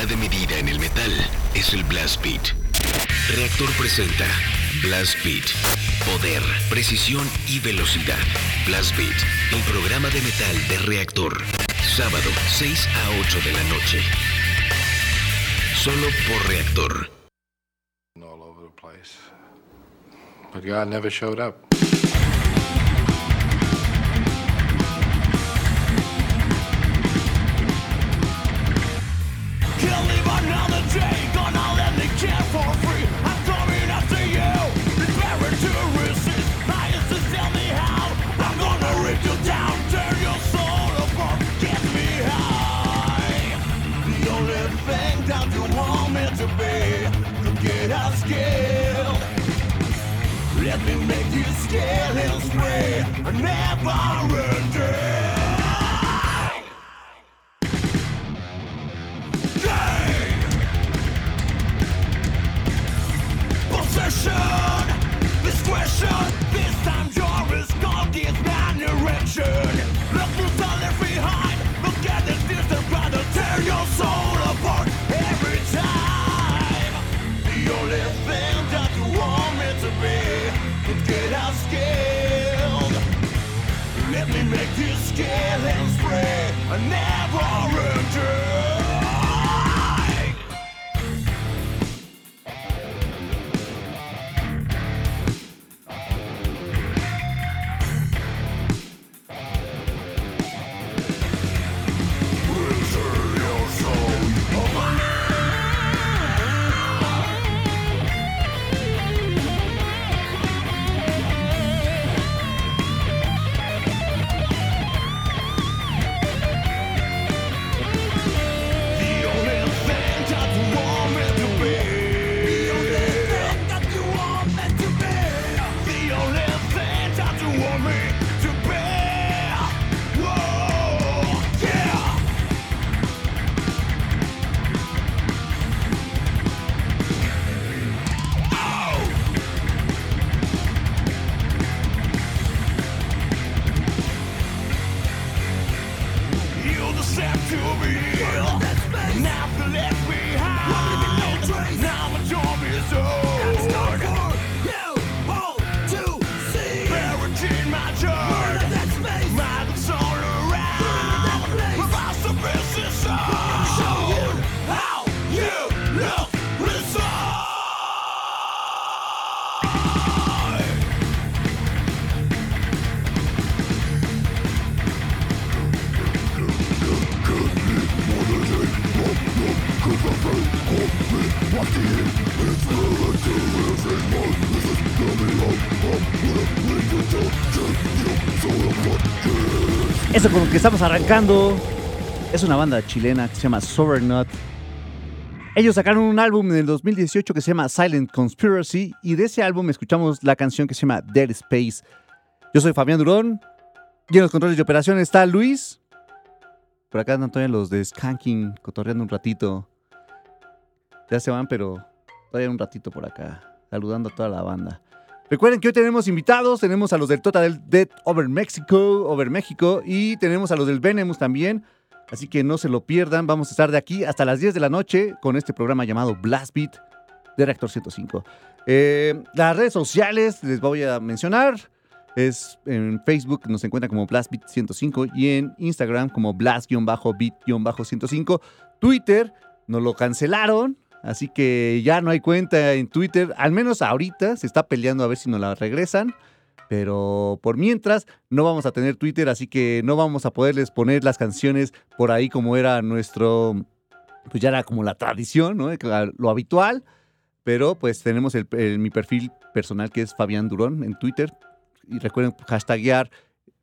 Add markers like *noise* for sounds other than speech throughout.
unidad de medida en el metal es el Blast Beat. Reactor presenta Blast Beat. Poder, precisión y velocidad. Blast Beat, el programa de metal de Reactor. Sábado, 6 a 8 de la noche. Solo por Reactor. all over the place. But God never showed up. skin is free, never ending. Possession, discretion, this time. Look who's all left behind, look at this distant brother, tear your soul. Make this scale and spray. I never Con lo que estamos arrancando es una banda chilena que se llama Sobernut. Ellos sacaron un álbum en el 2018 que se llama Silent Conspiracy y de ese álbum escuchamos la canción que se llama Dead Space. Yo soy Fabián Durón y en los controles de operación está Luis. Por acá andan todavía los de Skanking cotorreando un ratito. Ya se van, pero todavía un ratito por acá, saludando a toda la banda. Recuerden que hoy tenemos invitados, tenemos a los del Total Dead Over Mexico, Over México, y tenemos a los del Venemus también. Así que no se lo pierdan, vamos a estar de aquí hasta las 10 de la noche con este programa llamado Blast Beat de Reactor 105. Eh, las redes sociales les voy a mencionar. Es en Facebook nos encuentran como Blast Beat 105 y en Instagram como Blast-Beat-105. Twitter nos lo cancelaron, así que ya no hay cuenta en Twitter. Al menos ahorita se está peleando a ver si nos la regresan. Pero por mientras no vamos a tener Twitter, así que no vamos a poderles poner las canciones por ahí como era nuestro, pues ya era como la tradición, ¿no? Lo habitual. Pero pues tenemos mi perfil personal que es Fabián Durón en Twitter. Y recuerden hashtaguear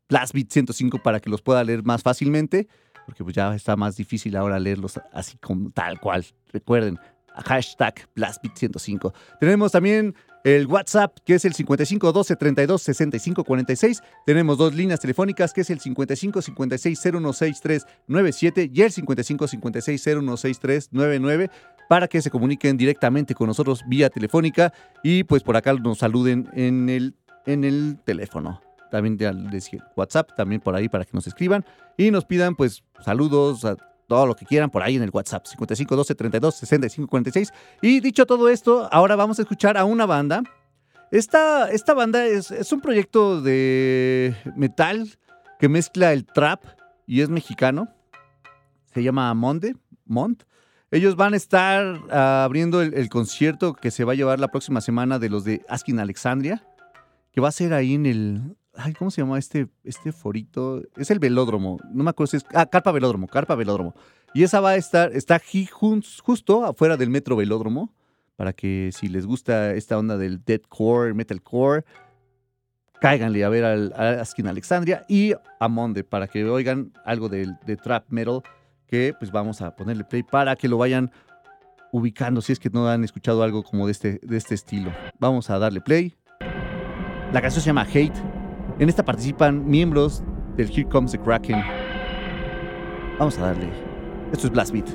BlastBeat105 para que los pueda leer más fácilmente. Porque pues ya está más difícil ahora leerlos así como tal cual. Recuerden, hashtag BlastBeat105. Tenemos también el WhatsApp, que es el 55 12 32 65 46. Tenemos dos líneas telefónicas, que es el 55 56 0163 97 y el 55 56 0163 99 para que se comuniquen directamente con nosotros vía telefónica y pues por acá nos saluden en el, en el teléfono. También les WhatsApp, también por ahí para que nos escriban y nos pidan pues saludos, a- todo lo que quieran por ahí en el WhatsApp, 55 12 32 65 46. Y dicho todo esto, ahora vamos a escuchar a una banda. Esta, esta banda es, es un proyecto de metal que mezcla el trap y es mexicano. Se llama Monde, Mont. Ellos van a estar ah, abriendo el, el concierto que se va a llevar la próxima semana de los de Askin Alexandria, que va a ser ahí en el. ¿Cómo se llama este, este forito? Es el velódromo. No me acuerdo si es. Ah, Carpa Velódromo, Carpa Velódromo. Y esa va a estar, está justo afuera del Metro Velódromo, para que si les gusta esta onda del deathcore, metalcore, cáiganle a ver al, a Askin Alexandria y a Monde para que oigan algo del- de, trap metal que pues vamos a ponerle play para que lo vayan ubicando si es que no han escuchado algo como de este, de este estilo. Vamos a darle play. La canción se llama Hate. En esta participan miembros del Here Comes the Kraken. Vamos a darle. Esto es Blast Beat.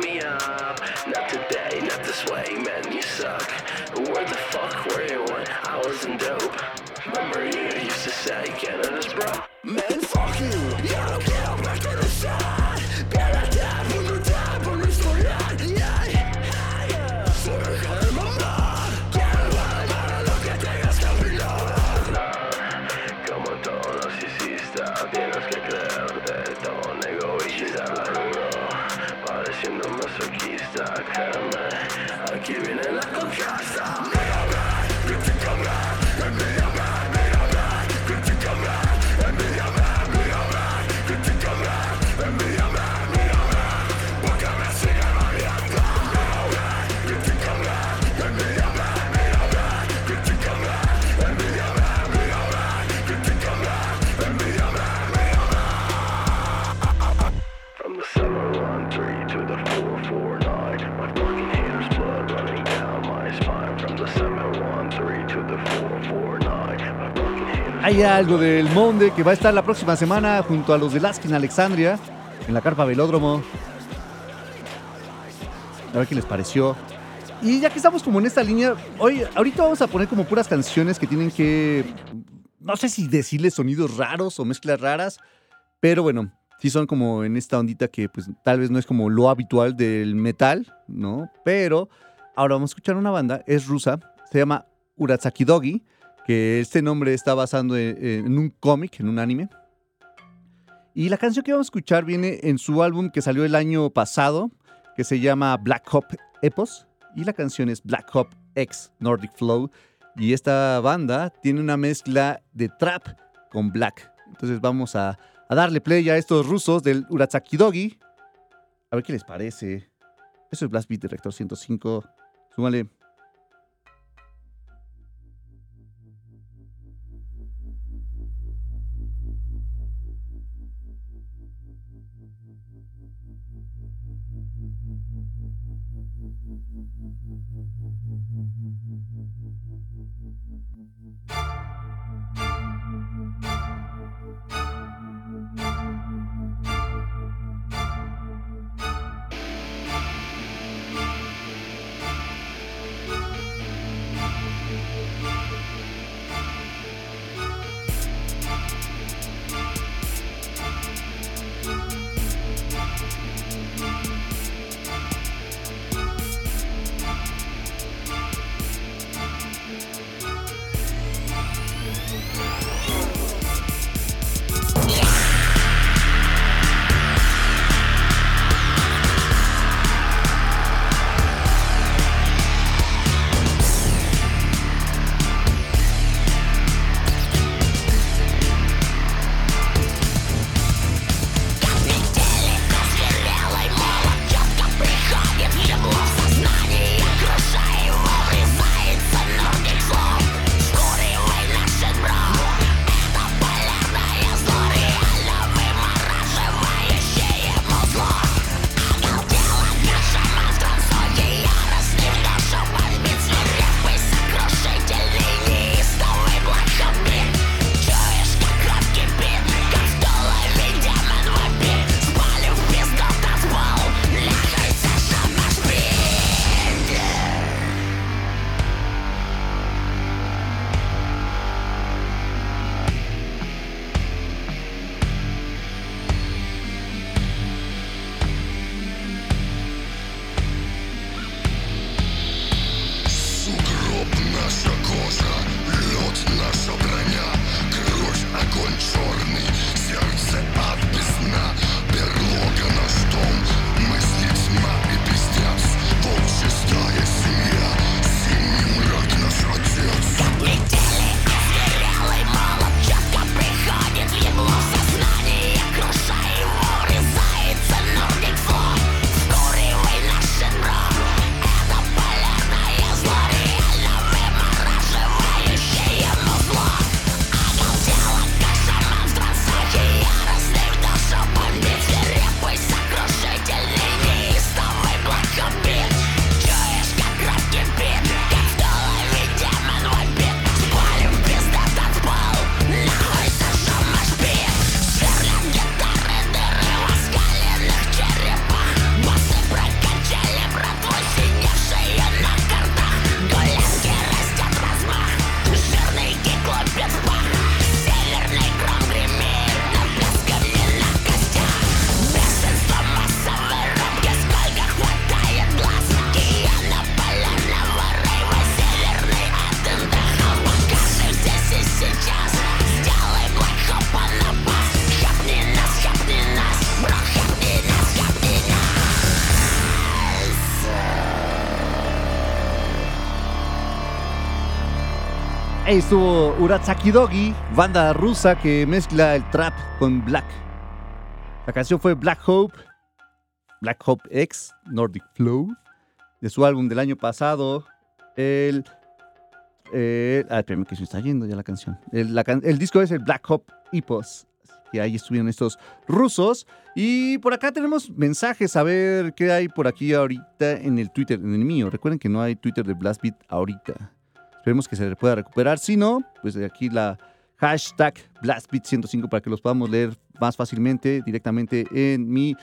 Me up. Not today, not this way, man, you suck. Where the fuck were you when I was in dope? Remember you used to say Canada's bro? Hay algo del Monde que va a estar la próxima semana junto a los de Laskin Alexandria en la Carpa Velódromo. A ver qué les pareció. Y ya que estamos como en esta línea, hoy, ahorita vamos a poner como puras canciones que tienen que, no sé si decirles sonidos raros o mezclas raras, pero bueno, sí son como en esta ondita que pues tal vez no es como lo habitual del metal, ¿no? Pero ahora vamos a escuchar una banda, es rusa, se llama Uratsaki Dogi, que este nombre está basado en, en un cómic, en un anime. Y la canción que vamos a escuchar viene en su álbum que salió el año pasado, que se llama Black Hop Epos, y la canción es Black Hop X Nordic Flow. Y esta banda tiene una mezcla de trap con black. Entonces vamos a, a darle play a estos rusos del Uratsaki Dogi. A ver qué les parece. Eso es Blast Beat Director 105. Súmale. Ahí estuvo Uratsaki Dogi, banda rusa que mezcla el trap con black. La canción fue Black Hope, Black Hope X, Nordic Flow, de su álbum del año pasado. El. ah, espérame que se está yendo ya la canción. El, disco es el Black Hope Epos. Y ahí estuvieron estos rusos. Y por acá tenemos mensajes a ver qué hay por aquí ahorita en el Twitter, en el mío. Recuerden que no hay Twitter de Blast Beat ahorita. Esperemos que se pueda recuperar. Si no, pues de aquí la hashtag BlastBeat105 para que los podamos leer más fácilmente directamente en mi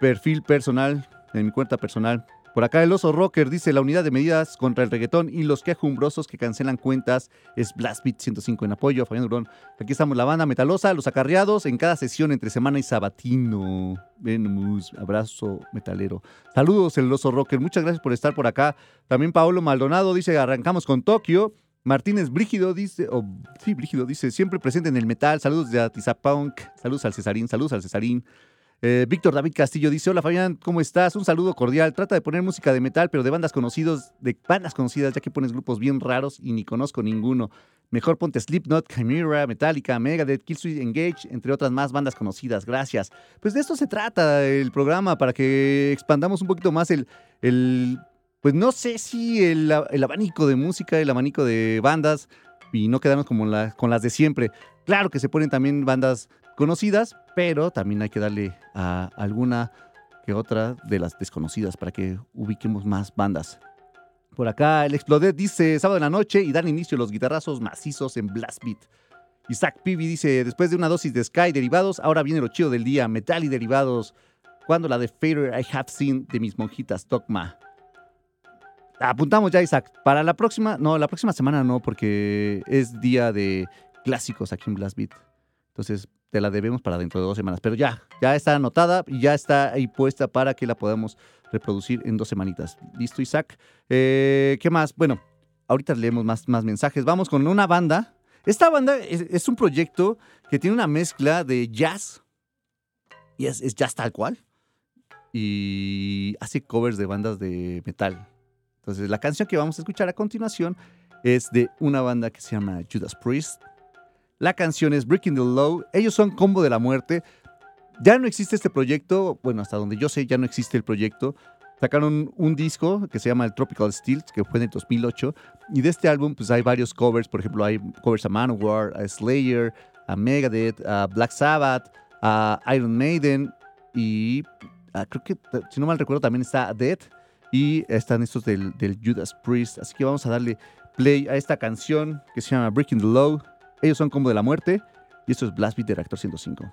perfil personal, en mi cuenta personal. Por acá el oso rocker dice la unidad de medidas contra el reggaetón y los quejumbrosos que cancelan cuentas es BlastBeat105 en apoyo a Fabián Durón. Aquí estamos la banda metalosa, los acarreados en cada sesión entre semana y sabatino. Venomous, abrazo metalero. Saludos el oso rocker, muchas gracias por estar por acá. También Paolo Maldonado dice arrancamos con Tokio. Martínez Brígido dice, o sí, Brígido dice, siempre presente en el metal. Saludos de Atizapunk, saludos al Cesarín, saludos al Cesarín. Eh, Víctor David Castillo dice, hola Fabián, ¿cómo estás? Un saludo cordial. Trata de poner música de metal, pero de bandas conocidos, de bandas conocidas, ya que pones grupos bien raros y ni conozco ninguno. Mejor ponte Slipknot, Chimera, Metallica, Megadeth, Killswitch Engage, entre otras más bandas conocidas. Gracias. Pues de esto se trata el programa, para que expandamos un poquito más el, el pues no sé si el, el abanico de música, el abanico de bandas, y no quedarnos como la- con las de siempre. Claro que se ponen también bandas conocidas, pero también hay que darle a alguna que otra de las desconocidas para que ubiquemos más bandas. Por acá el Explodet dice sábado en la noche y dan inicio los guitarrazos macizos en Blast Beat. Isaac Pibi dice, después de una dosis de Sky derivados, ahora viene lo chido del día, metal y derivados. Cuando la de Fader I Have Seen de mis monjitas Tokma. Apuntamos ya, Isaac. Para la próxima, no, la próxima semana no, porque es día de clásicos aquí en Blast Beat. Entonces, la debemos para dentro de dos semanas. Pero ya, ya está anotada y ya está ahí puesta para que la podamos reproducir en dos semanitas. ¿Listo, Isaac? Eh, ¿Qué más? Bueno, ahorita leemos más, más mensajes. Vamos con una banda. Esta banda es, es un proyecto que tiene una mezcla de jazz. Y es, es jazz tal cual. Y hace covers de bandas de metal. Entonces, la canción que vamos a escuchar a continuación es de una banda que se llama Judas Priest. La canción es Breaking the Law. Ellos son Combo de la Muerte. Ya no existe este proyecto. Bueno, hasta donde yo sé, ya no existe el proyecto. Sacaron un disco que se llama Tropical Steel, que fue en el 2008. Y de este álbum, pues hay varios covers. Por ejemplo, hay covers a Manowar, a Slayer, a Megadeth, a Black Sabbath, a Iron Maiden. Y ah, creo que, si no mal recuerdo, también está Dead. Y están estos del, del Judas Priest. Así que vamos a darle play a esta canción que se llama Breaking the Law. Ellos son como de la muerte. Y esto es Blast Beat de Reactor 105.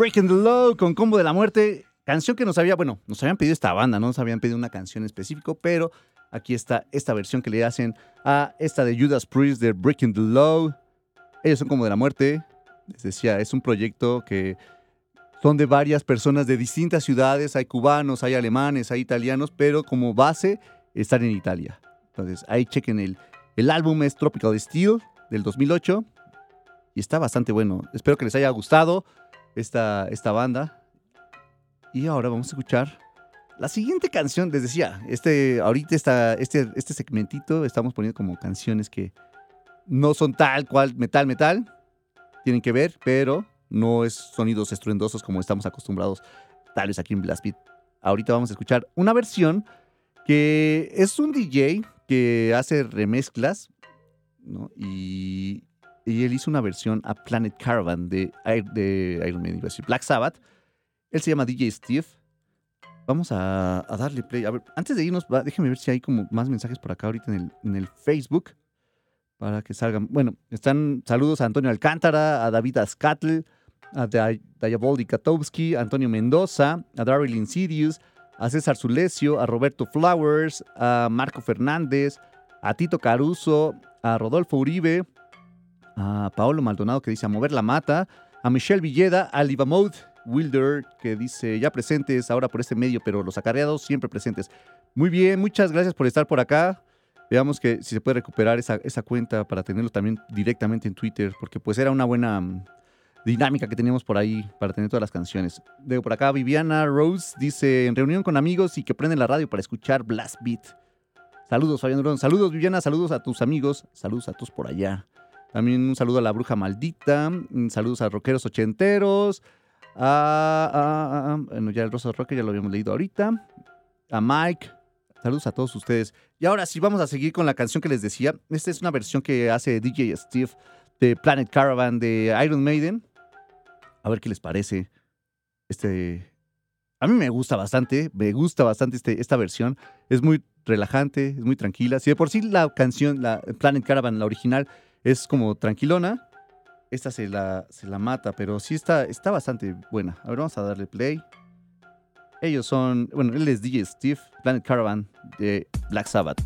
Breaking the Law con Combo de la Muerte. Canción que nos había, bueno, nos habían pedido esta banda, no nos habían pedido una canción específico, pero aquí está esta versión que le hacen a esta de Judas Priest de Breaking the Law. Ellos son Combo de la Muerte. Les decía, es un proyecto que son de varias personas de distintas ciudades. Hay cubanos, hay alemanes, hay italianos, pero como base están en Italia. Entonces, ahí chequen el, el álbum, es Tropical Steel del 2008 y está bastante bueno. Espero que les haya gustado esta, esta banda. Y ahora vamos a escuchar la siguiente canción. Les decía, este, ahorita está, este, este segmentito estamos poniendo como canciones que no son tal cual metal, metal. Tienen que ver, pero no es sonidos estruendosos como estamos acostumbrados tal vez aquí en Blast Beat. Ahorita vamos a escuchar una versión que es un DJ que hace remezclas, ¿no? Y, y él hizo una versión a Planet Caravan de, Ir- de Iron decir, Black Sabbath. Él se llama DJ Steve. Vamos a, darle play. A ver, antes de irnos, déjenme ver si hay como más mensajes por acá ahorita en el, Facebook para que salgan. Bueno, están saludos a Antonio Alcántara, a David Ascatl, a Di- Diaboldi Katowski, a Antonio Mendoza, a Daryl Insidious, a César Zulesio, a Roberto Flowers, a Marco Fernández, a Tito Caruso, a Rodolfo Uribe, a Paolo Maldonado que dice a mover la mata, a Michelle Villeda, a Livamode Wilder que dice ya presentes ahora por este medio, pero los acarreados siempre presentes. Muy bien, muchas gracias por estar por acá. Veamos que si se puede recuperar esa, esa cuenta para tenerlo también directamente en Twitter, porque pues era una buena mm, dinámica que teníamos por ahí para tener todas las canciones. Veo por acá Viviana Rose dice en reunión con amigos y que prenden la radio para escuchar Blast Beat. Saludos, Fabián Durón. Saludos, Viviana. Saludos a tus amigos. Saludos a todos por allá. También un saludo a la bruja maldita. mm, Saludos a rockeros ochenteros. A, a- a- bueno, ya el Rosa Rocker ya lo habíamos leído ahorita. A Mike. Saludos a todos ustedes. Y ahora sí, vamos a seguir con la canción que les decía. Esta es una versión que hace DJ Steve de Planet Caravan de Iron Maiden. A ver qué les parece. Este. A mí me gusta bastante. Me gusta bastante este, esta versión. Es muy relajante, es muy tranquila. Si de por sí la canción, la Planet Caravan, la original, es como tranquilona, esta se la, se la mata, pero sí está, está bastante buena. A ver, vamos a darle play. Ellos son, bueno, él es DJ Steve, Planet Caravan de Black Sabbath.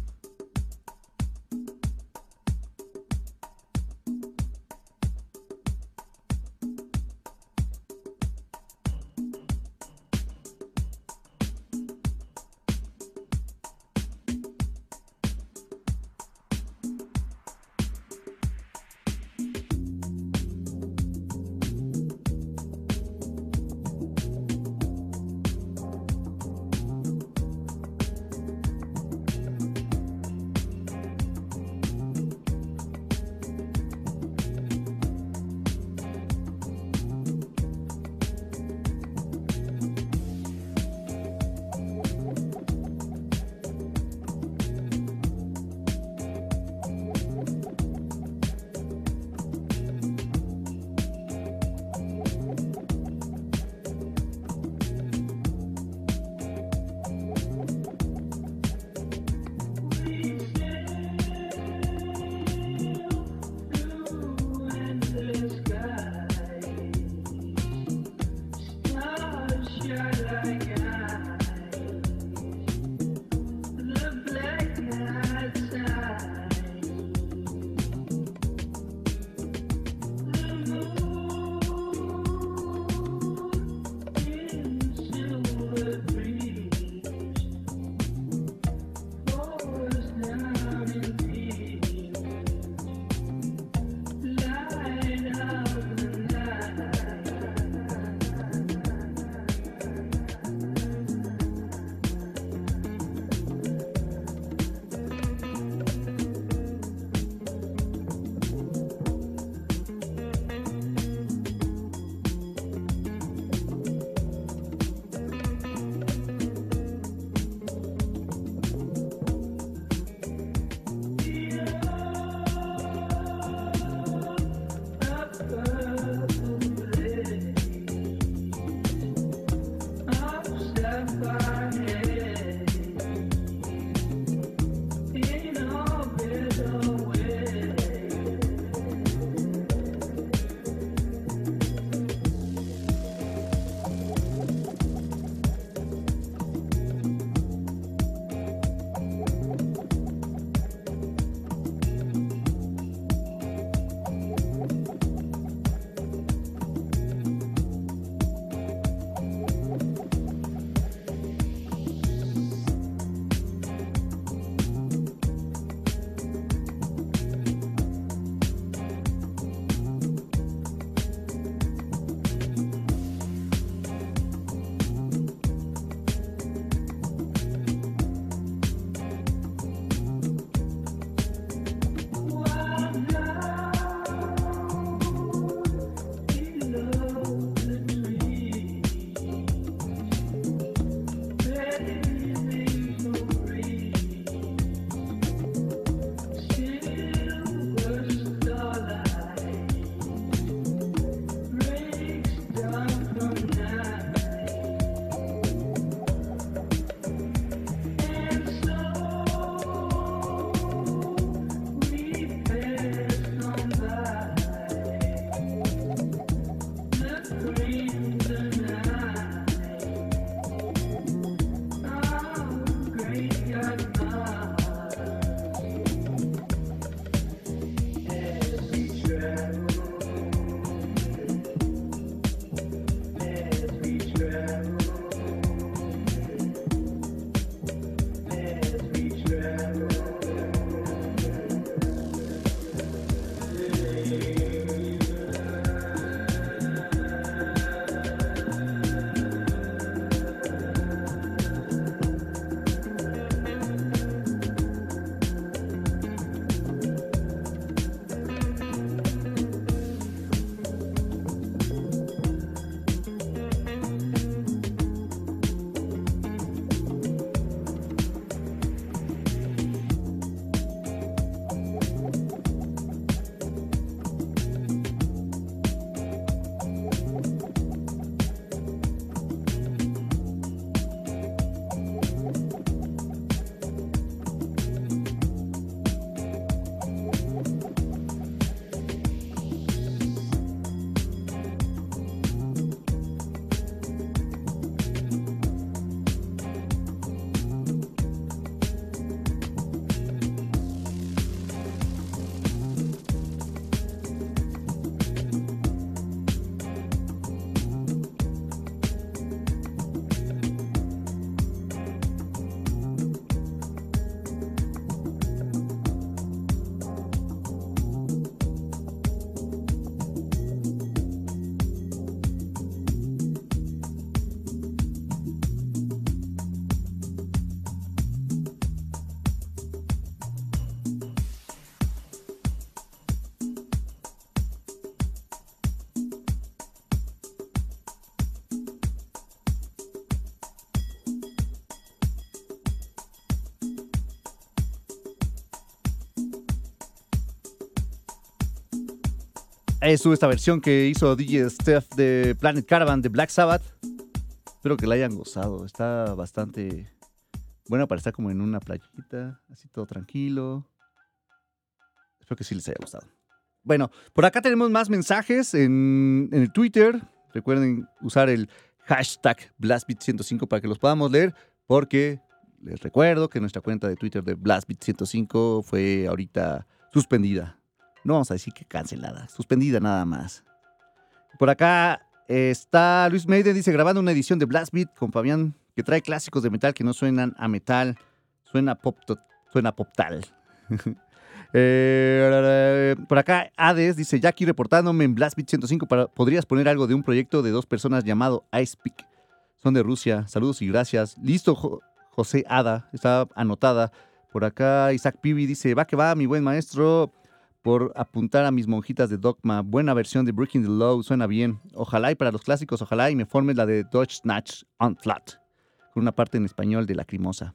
Eso, esta versión que hizo DJ Steph de Planet Caravan de Black Sabbath. Espero que la hayan gozado. Está bastante buena para estar como en una playita, así todo tranquilo. Espero que sí les haya gustado. Bueno, por acá tenemos más mensajes en, en el Twitter. Recuerden usar el hashtag BlastBeat105 para que los podamos leer, porque les recuerdo que nuestra cuenta de Twitter de BlastBeat105 fue ahorita suspendida. No vamos a decir que cancelada, suspendida nada más. Por acá está Luis Maiden, dice, grabando una edición de Blast Beat con Fabián, que trae clásicos de metal que no suenan a metal, suena pop, suena pop tal. *laughs* Eh, por acá, Hades dice, ya reportándome en Blast Beat 105, para, ¿podrías poner algo de un proyecto de dos personas llamado Icepeak? Son de Rusia, saludos y gracias. Listo, Jo- José Ada, está anotada. Por acá, Isaac Pibi dice, va que va, mi buen maestro, por apuntar a mis monjitas de Dogma. Buena versión de Breaking the Law, suena bien. Ojalá y para los clásicos, ojalá y me formes la de Dodge Snatch on Flat, con una parte en español de Lacrimosa.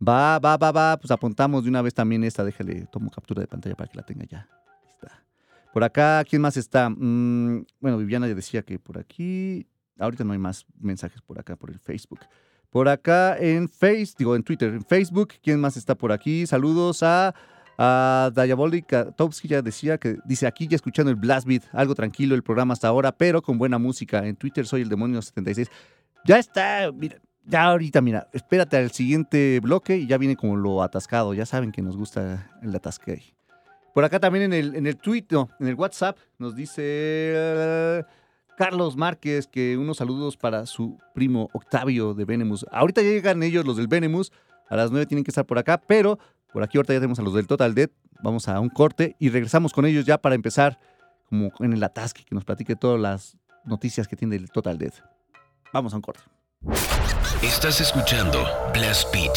Va, va, va, va, pues apuntamos de una vez también esta, déjale, tomo captura de pantalla para que la tenga ya. Está. Por acá, ¿quién más está? Mm, bueno, Viviana ya decía que por aquí, ahorita no hay más mensajes por acá, por el Facebook. Por acá en Face, digo en Twitter, en Facebook, ¿quién más está por aquí? Saludos a, a Diabolic ya decía que dice aquí ya escuchando el Blast Beat, algo tranquilo el programa hasta ahora, pero con buena música. En Twitter soy el demonio 76. Ya está, mira, ya ahorita, mira, espérate al siguiente bloque y ya viene como lo atascado. Ya saben que nos gusta el atasque. Por acá también en el, en el en el WhatsApp, nos dice Carlos Márquez que unos saludos para su primo Octavio de Venemus. Ahorita llegan ellos, los del Venemus. A las 9 tienen que estar por acá, pero por aquí ahorita ya tenemos a los del Total Dead. Vamos a un corte y regresamos con ellos ya para empezar como en el atasque, que nos platique todas las noticias que tiene el Total Dead. Vamos a un corte. Estás escuchando Blast Beat.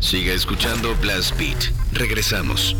Siga escuchando Blast Beat. Regresamos.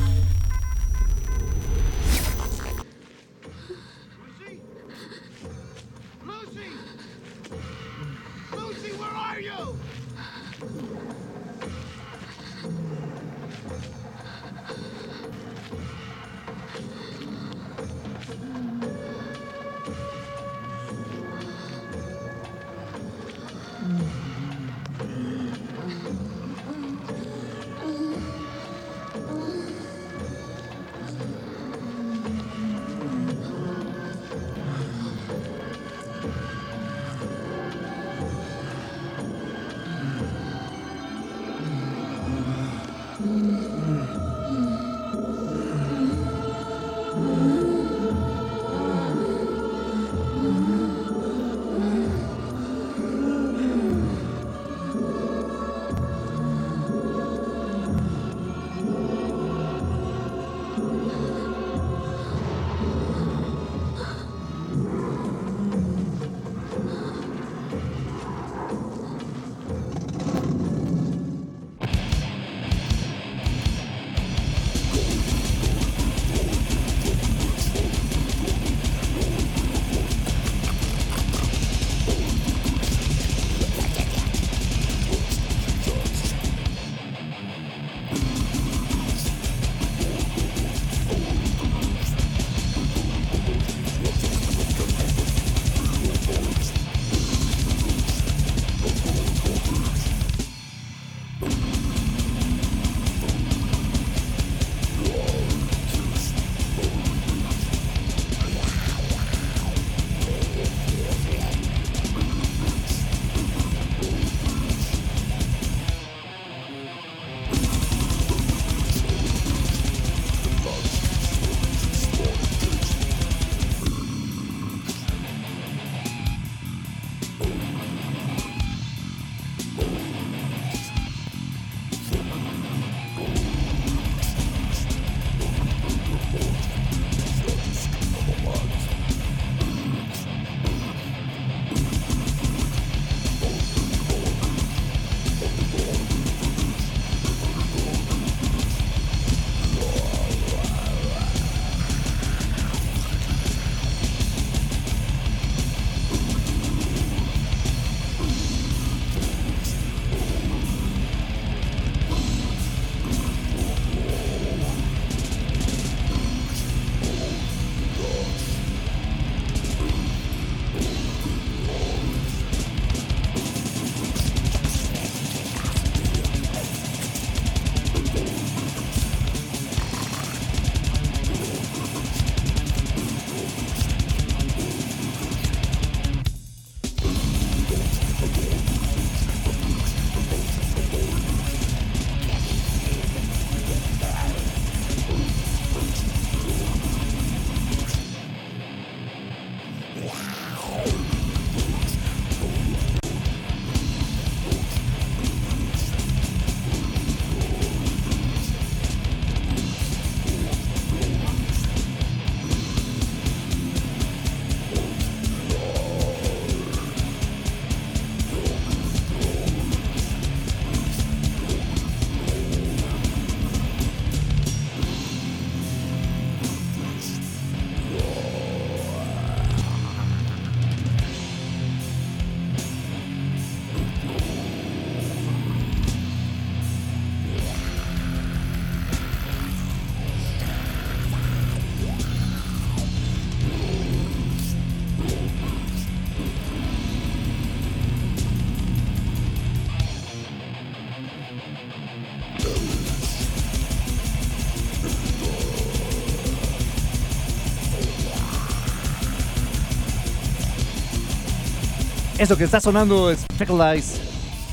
Eso que está sonando es Lies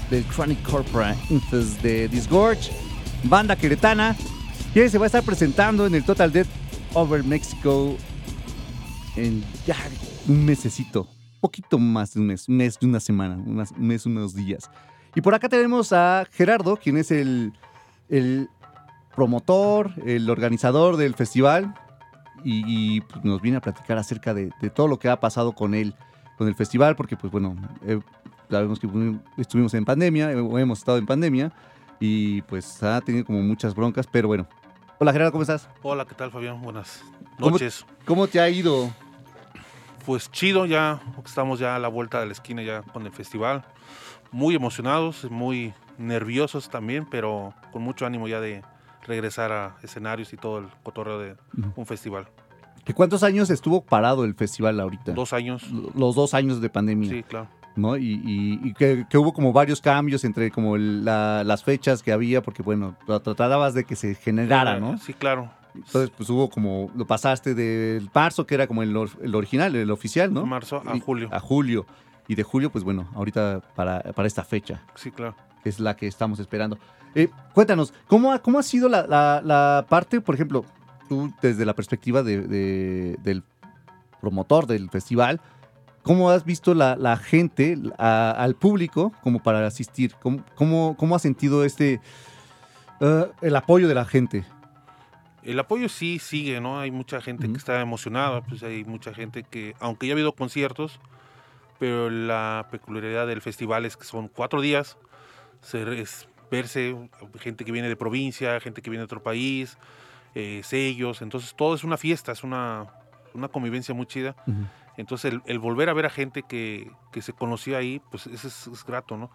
del Chronic Corpora Infest de Disgorge, banda queretana, que se va a estar presentando en el Total Death Over Mexico en ya un mesecito, poquito más de un mes, un mes de una semana, un mes, unos días. Y por acá tenemos a Gerardo, quien es el, el promotor, el organizador del festival, y, pues, nos viene a platicar acerca de todo lo que ha pasado con él, con el festival, porque pues bueno, eh, sabemos que estuvimos en pandemia, eh, hemos estado en pandemia, y pues ha tenido como muchas broncas, pero bueno. Hola Gerardo, ¿cómo estás? Hola, ¿qué tal Fabián? Buenas ¿Cómo- noches. ¿Cómo te ha ido? Pues chido, ya estamos ya a la vuelta de la esquina ya con el festival. Muy emocionados, muy nerviosos también, pero con mucho ánimo ya de regresar a escenarios y todo el cotorreo de un festival. ¿Que ¿Cuántos años estuvo parado el festival ahorita? Dos años, Los dos años de pandemia. sí, claro. ¿no? Y, y- y que, que hubo como varios cambios entre como el- la- las fechas que había, porque bueno, tra- tratabas de que se generara, ¿no? Sí, claro. Entonces, pues hubo como, lo pasaste del marzo, que era como el, or- el original, el oficial, ¿no? Marzo a Y- julio. A julio. Y de julio, pues bueno, ahorita para, para esta fecha, Sí, claro. que es la que estamos esperando. Eh, cuéntanos, ¿cómo ha, cómo ha sido la, la- la parte, por ejemplo, tú desde la perspectiva de- de- del promotor del festival, ¿cómo has visto la, la gente, a- al público, como para asistir? ¿Cómo, cómo, cómo has sentido este, eh, el apoyo de la gente? El apoyo sí sigue, ¿no? Hay mucha gente Ujú. que está emocionada, pues hay mucha gente que, aunque ya ha habido conciertos, pero la peculiaridad del festival es que son cuatro días, se es verse gente que viene de provincia, gente que viene de otro país, eh, sellos, entonces todo es una fiesta, es una, una convivencia muy chida. Ujú. Entonces el, el volver a ver a gente que, que se conocía ahí, pues eso es, es grato, ¿no?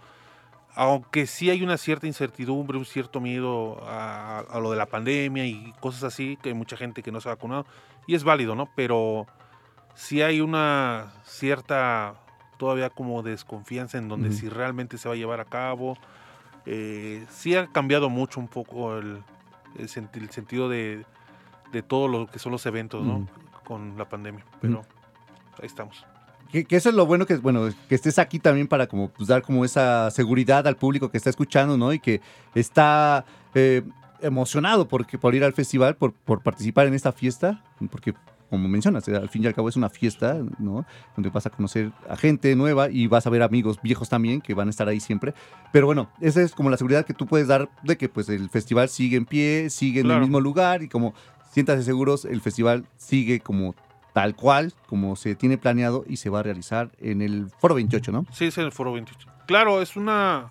Aunque sí hay una cierta incertidumbre, un cierto miedo a, a lo de la pandemia y cosas así, que hay mucha gente que no se ha vacunado, y es válido, ¿no? Pero sí hay una cierta todavía como desconfianza en donde Ujú. si realmente se va a llevar a cabo. Eh, sí ha cambiado mucho un poco el, el el sentido de, de todo lo que son los eventos, ¿no? Ujú. Con la pandemia, pero ahí estamos. Que, que eso es lo bueno que bueno que estés aquí también para como pues, dar como esa seguridad al público que está escuchando, ¿no? Y que está eh, emocionado porque, por ir al festival, por, por participar en esta fiesta, porque como mencionas, eh, al fin y al cabo es una fiesta, ¿no? Donde vas a conocer a gente nueva y vas a ver amigos viejos también que van a estar ahí siempre. Pero bueno, esa es como la seguridad que tú puedes dar de que pues el festival sigue en pie, sigue en el Claro. mismo lugar y como siéntase seguros, el festival sigue como tal cual, como se tiene planeado y se va a realizar en el Foro 28, ¿no? Sí, es en el Foro 28. Claro, es una...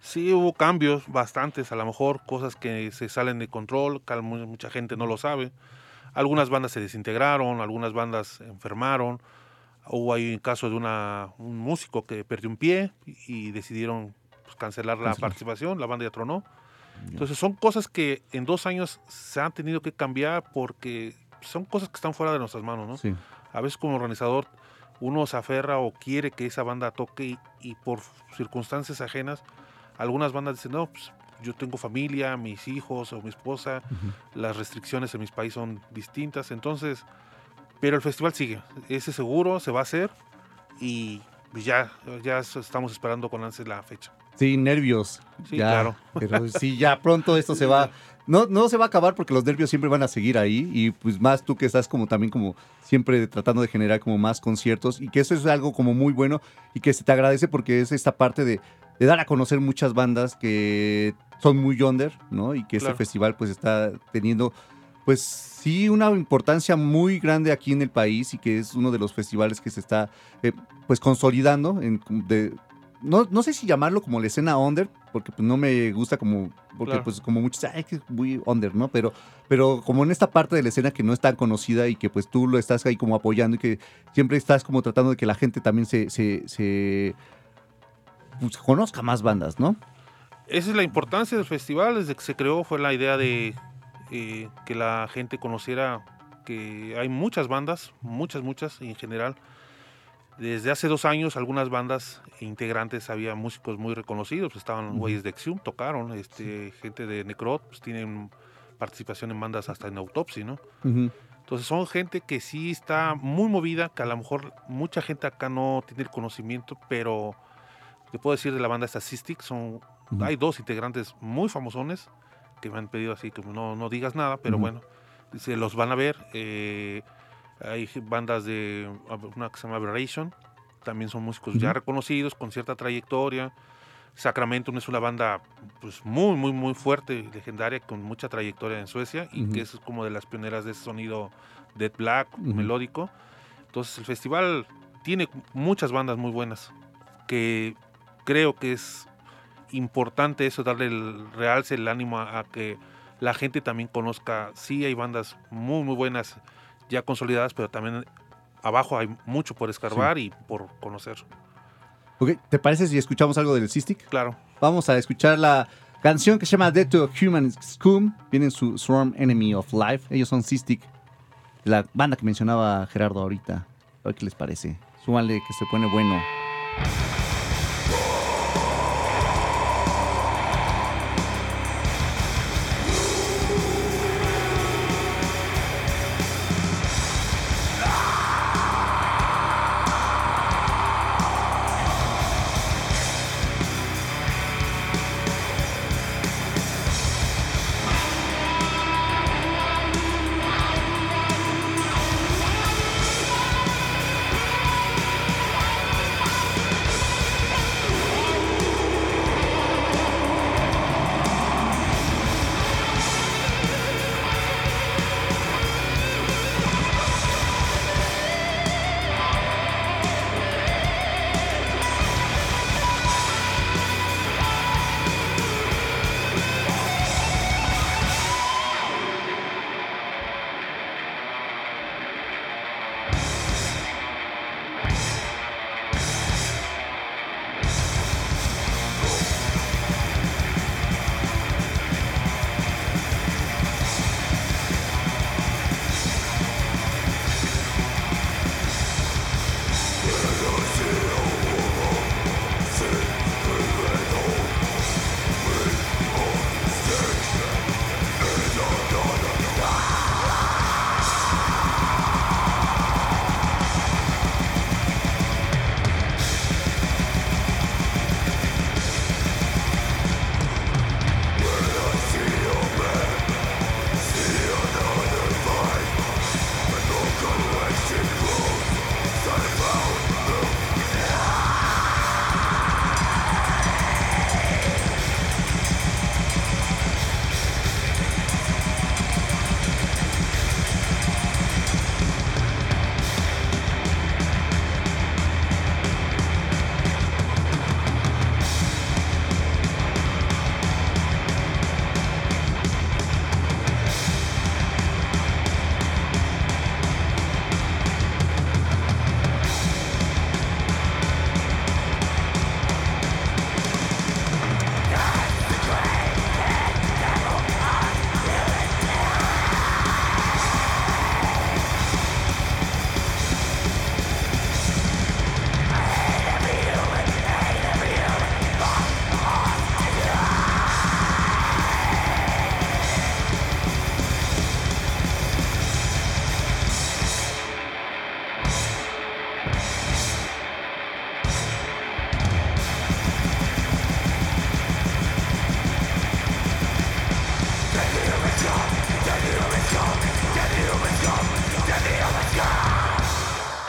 Sí, hubo cambios bastantes, a lo mejor cosas que se salen de control, que mu- mucha gente no lo sabe. Algunas bandas se desintegraron, algunas bandas enfermaron. Hubo ahí un caso de una, un músico que perdió un pie y, y decidieron pues, cancelar la Cancelar. participación, la banda ya tronó. Entonces son cosas que en dos años se han tenido que cambiar porque son cosas que están fuera de nuestras manos, ¿no? Sí. a veces como organizador uno se aferra o quiere que esa banda toque y, y por circunstancias ajenas, algunas bandas dicen, no, pues yo tengo familia, mis hijos o mi esposa, las restricciones en mis países son distintas, entonces, pero el festival sigue, ese seguro se va a hacer y pues, ya, ya estamos esperando con ansias la fecha. Sí, nervios. Sí, Ya, claro. Pero sí, ya pronto esto se va. No, no se va a acabar porque los nervios siempre van a seguir ahí y pues más tú que estás como también como siempre tratando de generar como más conciertos y que eso es algo como muy bueno y que se te agradece porque es esta parte de, de dar a conocer muchas bandas que son muy under, ¿no? Y que este Claro. festival pues está teniendo pues sí una importancia muy grande aquí en el país y que es uno de los festivales que se está eh, pues consolidando en, de, no, no sé si llamarlo como la escena under, porque pues, no me gusta como, porque Claro. pues como muchos, ay, que es muy under, ¿no? Pero, pero como en esta parte de la escena que no es tan conocida y que pues tú lo estás ahí como apoyando y que siempre estás como tratando de que la gente también se, se, se pues, conozca más bandas, ¿no? Esa es la importancia del festival, desde que se creó fue la idea de eh, que la gente conociera que hay muchas bandas, muchas, muchas en general. Desde hace dos años algunas bandas integrantes había músicos muy reconocidos, estaban güeyes de Exhum, tocaron, este, gente de Necrot, pues tienen participación en bandas hasta en Autopsy, ¿no? Entonces son gente que sí está muy movida, que a lo mejor mucha gente acá no tiene el conocimiento, pero te puedo decir de la banda Statistic, son, Ujú. hay dos integrantes muy famosones que me han pedido así como no, no digas nada, pero Ujú. bueno, se los van a ver. eh, hay bandas de una que se llama Aberration, también son músicos ya Ujú. reconocidos, con cierta trayectoria. Sacramento es una banda pues muy, muy, muy fuerte, legendaria, con mucha trayectoria en Suecia y Ujú. que es como de las pioneras de ese sonido dead black, Ujú. melódico. Entonces el festival tiene muchas bandas muy buenas que creo que es importante eso, darle el realce, el ánimo a, que la gente también conozca. Sí hay bandas muy, muy buenas ya consolidadas, pero también abajo hay mucho por escarbar y por conocer. Ok, ¿Te parece si escuchamos algo del Cystic? Claro. Vamos a escuchar la canción que se llama Death to a Human Scum. Viene en su Swarm Enemy of Life. Ellos son Cystic, la banda que mencionaba Gerardo ahorita. A ver qué les parece. Súbanle que se pone bueno.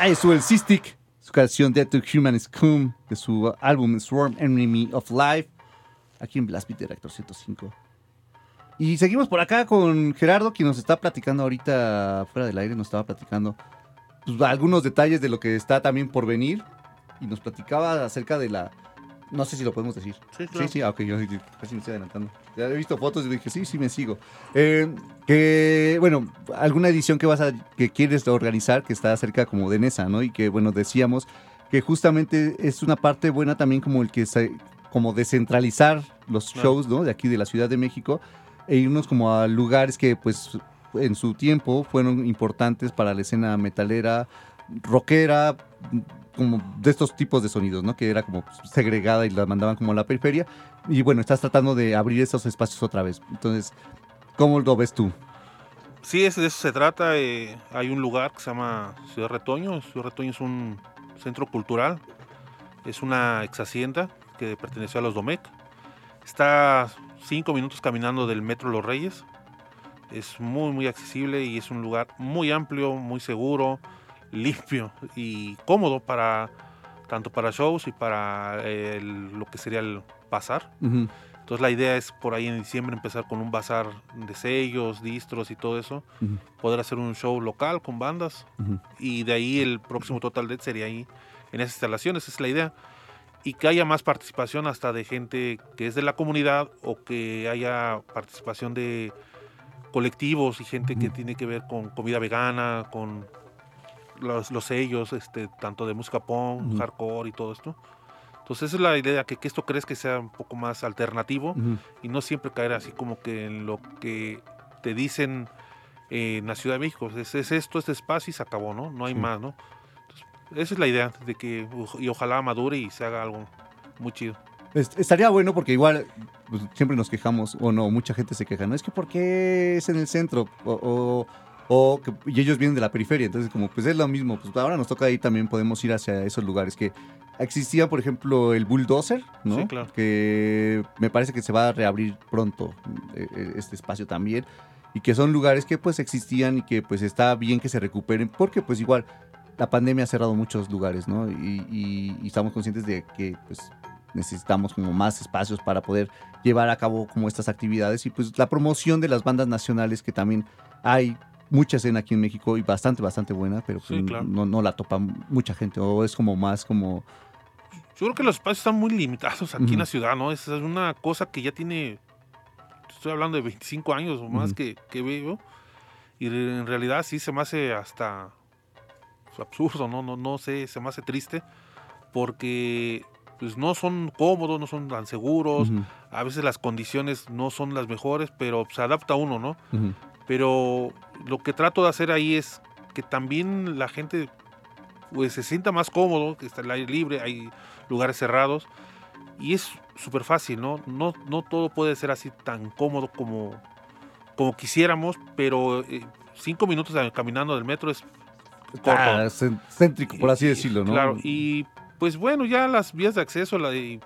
Ahí estuvo el Cystic, su canción Death to Human Scum, de su álbum Swarm Enemy of Life, aquí en Blast Beat de Reactor 105. Y seguimos por acá con Gerardo, quien nos está platicando ahorita fuera del aire, nos estaba platicando pues, algunos detalles de lo que está también por venir. Y nos platicaba acerca de la. No sé si lo podemos decir. Sí, Sí, claro. sí, ah, ok, yo casi me estoy adelantando. Ya he visto fotos y dije, sí, sí, me sigo. Eh, que, bueno, alguna edición que vas a, que quieres organizar que está cerca como de Nesa, ¿no? Y que, bueno, decíamos que justamente es una parte buena también como el que se, como descentralizar los shows, ¿no? De aquí de la Ciudad de México e irnos como a lugares que, pues, en su tiempo fueron importantes para la escena metalera, rockera, como de estos tipos de sonidos, ¿no? Que era como segregada y la mandaban como a la periferia. Y bueno, estás tratando de abrir esos espacios otra vez. Entonces, ¿cómo lo ves tú? Sí, es, de eso se trata. eh, hay un lugar que se llama Ciudad Retoño. Ciudad Retoño es un centro cultural. Es una ex hacienda que perteneció a los Domecq. Está cinco minutos caminando del Metro Los Reyes. Es muy, muy accesible y es un lugar muy amplio, muy seguro, limpio y cómodo para tanto para shows y para eh, el- lo que sería el bazar. Ujú. Entonces la idea es por ahí en diciembre empezar con un bazar de sellos, distros y todo eso. Ujú. Poder hacer un show local con bandas. Ujú. Y de ahí el próximo Total Dead sería ahí en esas instalaciones. Esa es la idea. Y que haya más participación hasta de gente que es de la comunidad o que haya participación de colectivos y gente que tiene que ver con comida vegana, con los, los sellos, este, tanto de música punk, hardcore y todo esto. Entonces esa es la idea, que, que esto crees que sea un poco más alternativo y no siempre caer así como que en lo que te dicen eh, en la Ciudad de México. Es, es esto, este espacio y se acabó, ¿no? No hay Sí. más, ¿no? Entonces, esa es la idea, de que y ojalá madure y se haga algo muy chido. Es- Estaría bueno porque igual pues, siempre nos quejamos, o no, mucha gente se queja, no es que ¿por qué es en el centro? O, o- o que, y ellos vienen de la periferia, entonces como pues es lo mismo, pues ahora nos toca ahí también podemos ir hacia esos lugares que existía, por ejemplo, el Bulldozer, ¿no? Sí, claro. Que me parece que se va a reabrir pronto eh, eh, este espacio también y que son lugares que pues existían y que pues está bien que se recuperen porque pues igual la pandemia ha cerrado muchos lugares, ¿no? Y, y- y estamos conscientes de que pues necesitamos como más espacios para poder llevar a cabo como estas actividades y pues la promoción de las bandas nacionales que también hay mucha escena aquí en México y bastante, bastante buena, pero pues, Sí, claro. no, no la topa mucha gente o es como más como... Yo creo que los espacios están muy limitados aquí Ujú. en la ciudad, ¿no? Es una cosa que ya tiene, estoy hablando de 25 años o más que, que veo, y en realidad sí se me hace hasta absurdo, ¿no? No, no sé, se me hace triste, porque pues no son cómodos, no son tan seguros, a veces las condiciones no son las mejores, pero se adapta uno, ¿no? ujú, pero lo que trato de hacer ahí es que también la gente pues se sienta más cómodo, que está el aire libre, hay lugares cerrados y es súper fácil, ¿no? ¿no? No todo puede ser así tan cómodo como, como quisiéramos, pero eh, cinco minutos caminando del metro es corto. Ah, céntrico, por así decirlo, ¿no? Claro, y pues bueno, ya las vías de acceso, la de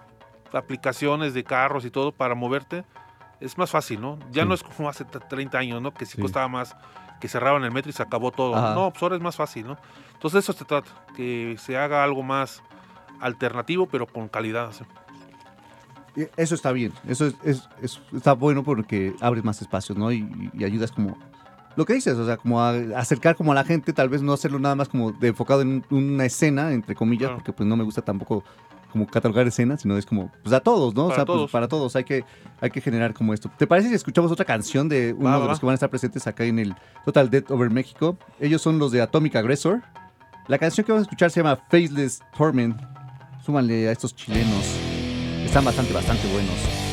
aplicaciones de carros y todo para moverte, es más fácil, ¿no? Ya Sí. no es como hace t- 30 años, ¿no? Que sí, Sí. costaba más, que cerraban el metro y se acabó todo. Ajá. No, pues ahora es más fácil, ¿no? Entonces eso se trata, que se haga algo más alternativo, pero con calidad. Eso está bien, eso es, es- es- está bueno porque abres más espacios, ¿no? Y, y ayudas como lo que dices, o sea, como a acercar como a la gente, tal vez no hacerlo nada más como de enfocado en un- una escena, entre comillas, Claro. porque pues no me gusta tampoco como catalogar escenas, sino es como, pues a todos, ¿no? o Para sea, pues, todos. para todos hay que, hay que generar como esto. ¿Te parece si escuchamos otra canción de uno Va, de va, los que van a estar presentes acá en el Total Dead Over México? Ellos son los de Atomic Aggressor. La canción que vamos a escuchar se llama Faceless Torment. Súmanle a estos chilenos. Están bastante, bastante buenos.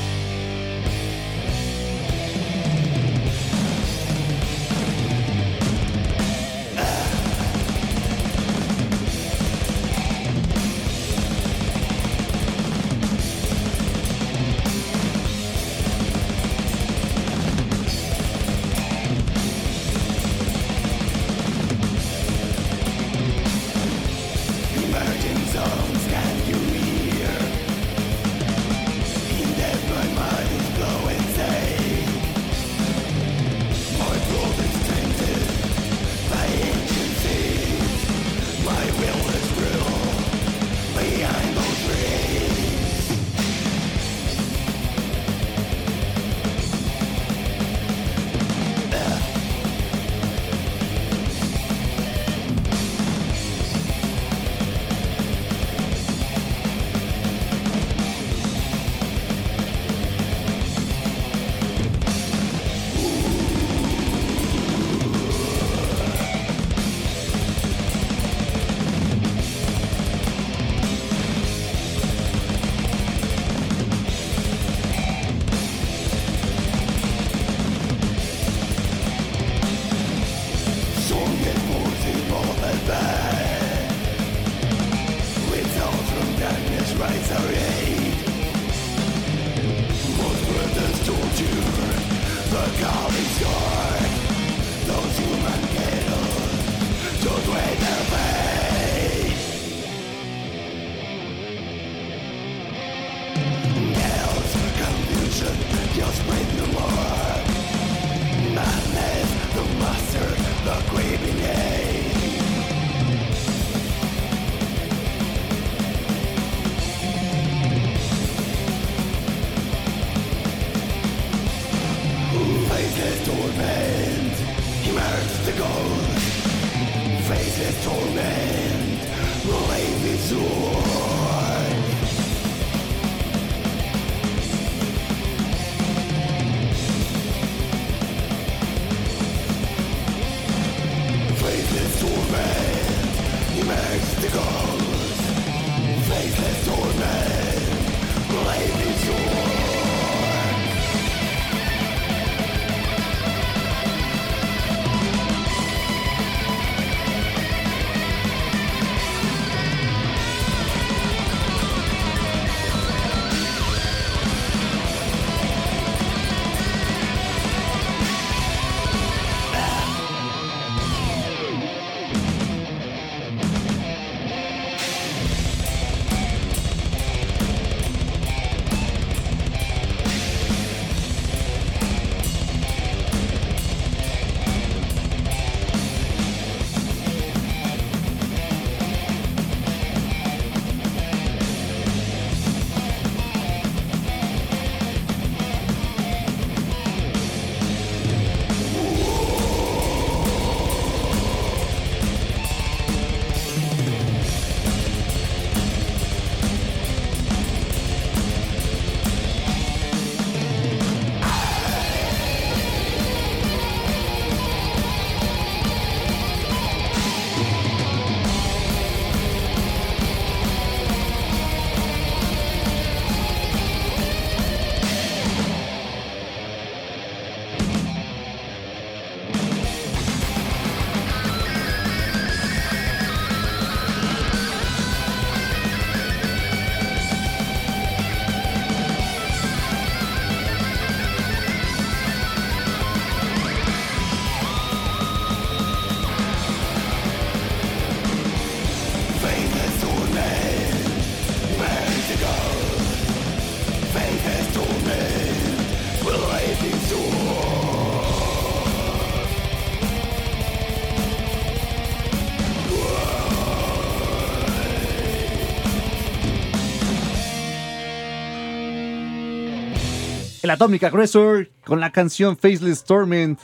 El Atomic Aggressor con la canción Faceless Torment.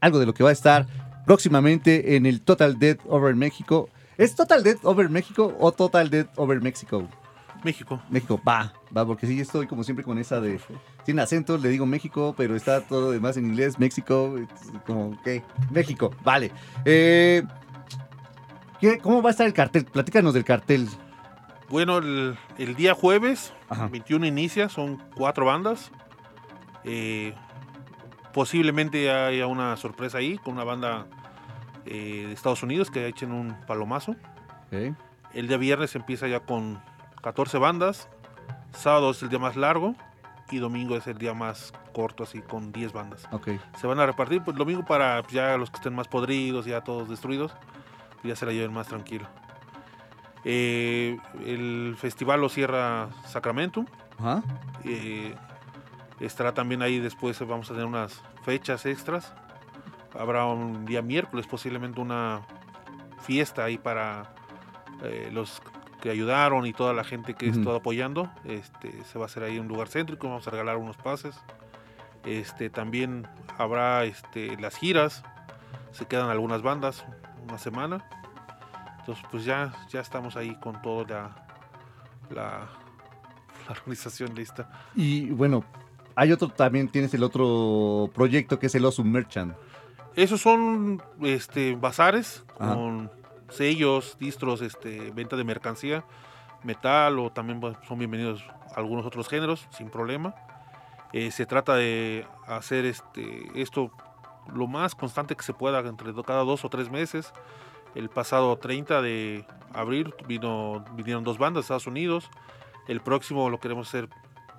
Algo de lo que va a estar próximamente en el Total Dead Over México. ¿Es Total Dead Over México o Total Dead Over México? México. México, va, va, porque sí estoy como siempre con esa de. Tiene acento, le digo México, pero está todo demás en inglés, México, como que. México, vale. Eh, ¿qué- ¿Cómo va a estar el cartel? Platícanos del cartel. Bueno, el, el día jueves, Ajá. 21 inicia, son cuatro bandas. Eh, posiblemente haya una sorpresa ahí con una banda eh, de Estados Unidos que echen un palomazo. El día viernes empieza ya con 14 bandas. Sábado es el día más largo y domingo es el día más corto, así con 10 bandas. Se van a repartir pues, el domingo para pues, ya los que estén más podridos, ya todos destruidos, ya se la lleven más tranquilo. Eh, el festival lo cierra Sacramento. Eh, estará también ahí después, vamos a tener unas fechas extras. Habrá un día miércoles posiblemente una fiesta ahí para eh, los que ayudaron y toda la gente que Ujú. estuvo apoyando. Este, se va a hacer ahí un lugar céntrico, vamos a regalar unos pases. Este, también habrá este, las giras, se quedan algunas bandas, una semana. Entonces, pues ya, ya estamos ahí con toda la, la, la *laughs* organización lista. Y bueno, hay otro también, tienes el otro proyecto que es el Awesome Merchant. Esos son este, bazares Ajá. con sellos, distros, este, venta de mercancía, metal o también son bienvenidos algunos otros géneros sin problema. Eh, se trata de hacer este, esto lo más constante que se pueda entre cada dos o tres meses. El pasado 30 de abril vino, vinieron dos bandas de Estados Unidos. El próximo lo queremos hacer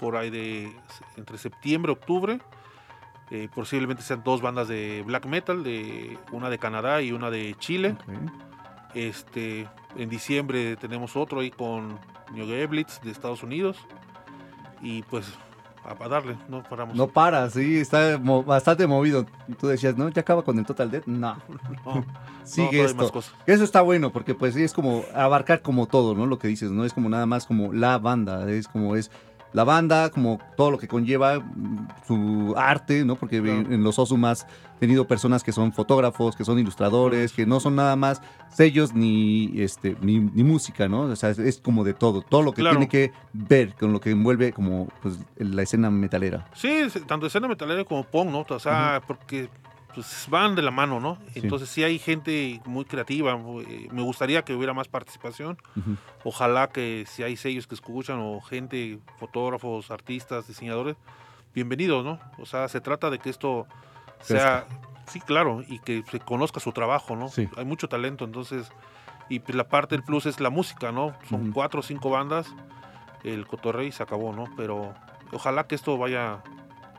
por ahí de entre septiembre octubre. Eh, posiblemente sean dos bandas de black metal, de una de Canadá y una de Chile. Ok. Este, en diciembre tenemos otro ahí con New Blitz de Estados Unidos. Y pues a, darle, no paramos. No para, sí, está mo- bastante movido. Tú decías, ¿no? ¿Ya acaba con el Total Death? No. *laughs* No, *laughs* Sigue más esto. cosas. Eso está bueno, porque pues sí es como abarcar como todo, ¿no? Lo que dices, no es como nada más como la banda, es como es la banda, como todo lo que conlleva mm, su arte, ¿no? Porque Claro. en los Osum has tenido personas que son fotógrafos, que son ilustradores, que no son nada más sellos ni este ni, ni música, ¿no? O sea, es, es como de todo, todo lo que Claro. tiene que ver con lo que envuelve como pues la escena metalera. Sí, tanto escena metalera como punk, ¿no? O sea, porque pues, van de la mano, ¿no? Entonces sí hay gente muy creativa. eh, Me gustaría que hubiera más participación. Ojalá que si hay sellos que escuchan o gente, fotógrafos, artistas, diseñadores, bienvenidos, ¿no? O sea, se trata de que esto sea, sí, claro, y que se conozca su trabajo, ¿no? Sí. Hay mucho talento, entonces, y pues la parte del plus es la música, ¿no? Son cuatro o cinco bandas, el cotorrey se acabó, ¿no? Pero ojalá que esto vaya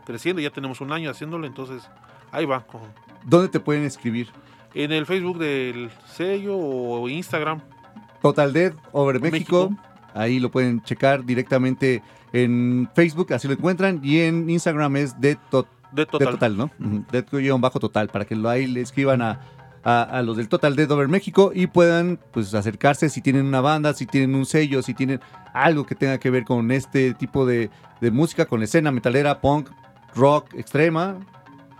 creciendo, ya tenemos un año haciéndolo, entonces ahí va. ¿Dónde te pueden escribir? En el Facebook del sello o Instagram, Total Dead Over México. México. Ahí lo pueden checar directamente en Facebook, así lo encuentran. Y en Instagram es Dead, Tot- de Dead total. Total, ¿no? Ujú, Dead guion bajo total, para que lo ahí le escriban a, a- a los del Total Dead Over México y puedan pues acercarse si tienen una banda, si tienen un sello, si tienen algo que tenga que ver con este tipo de, de música, con escena metalera, punk, rock, extrema.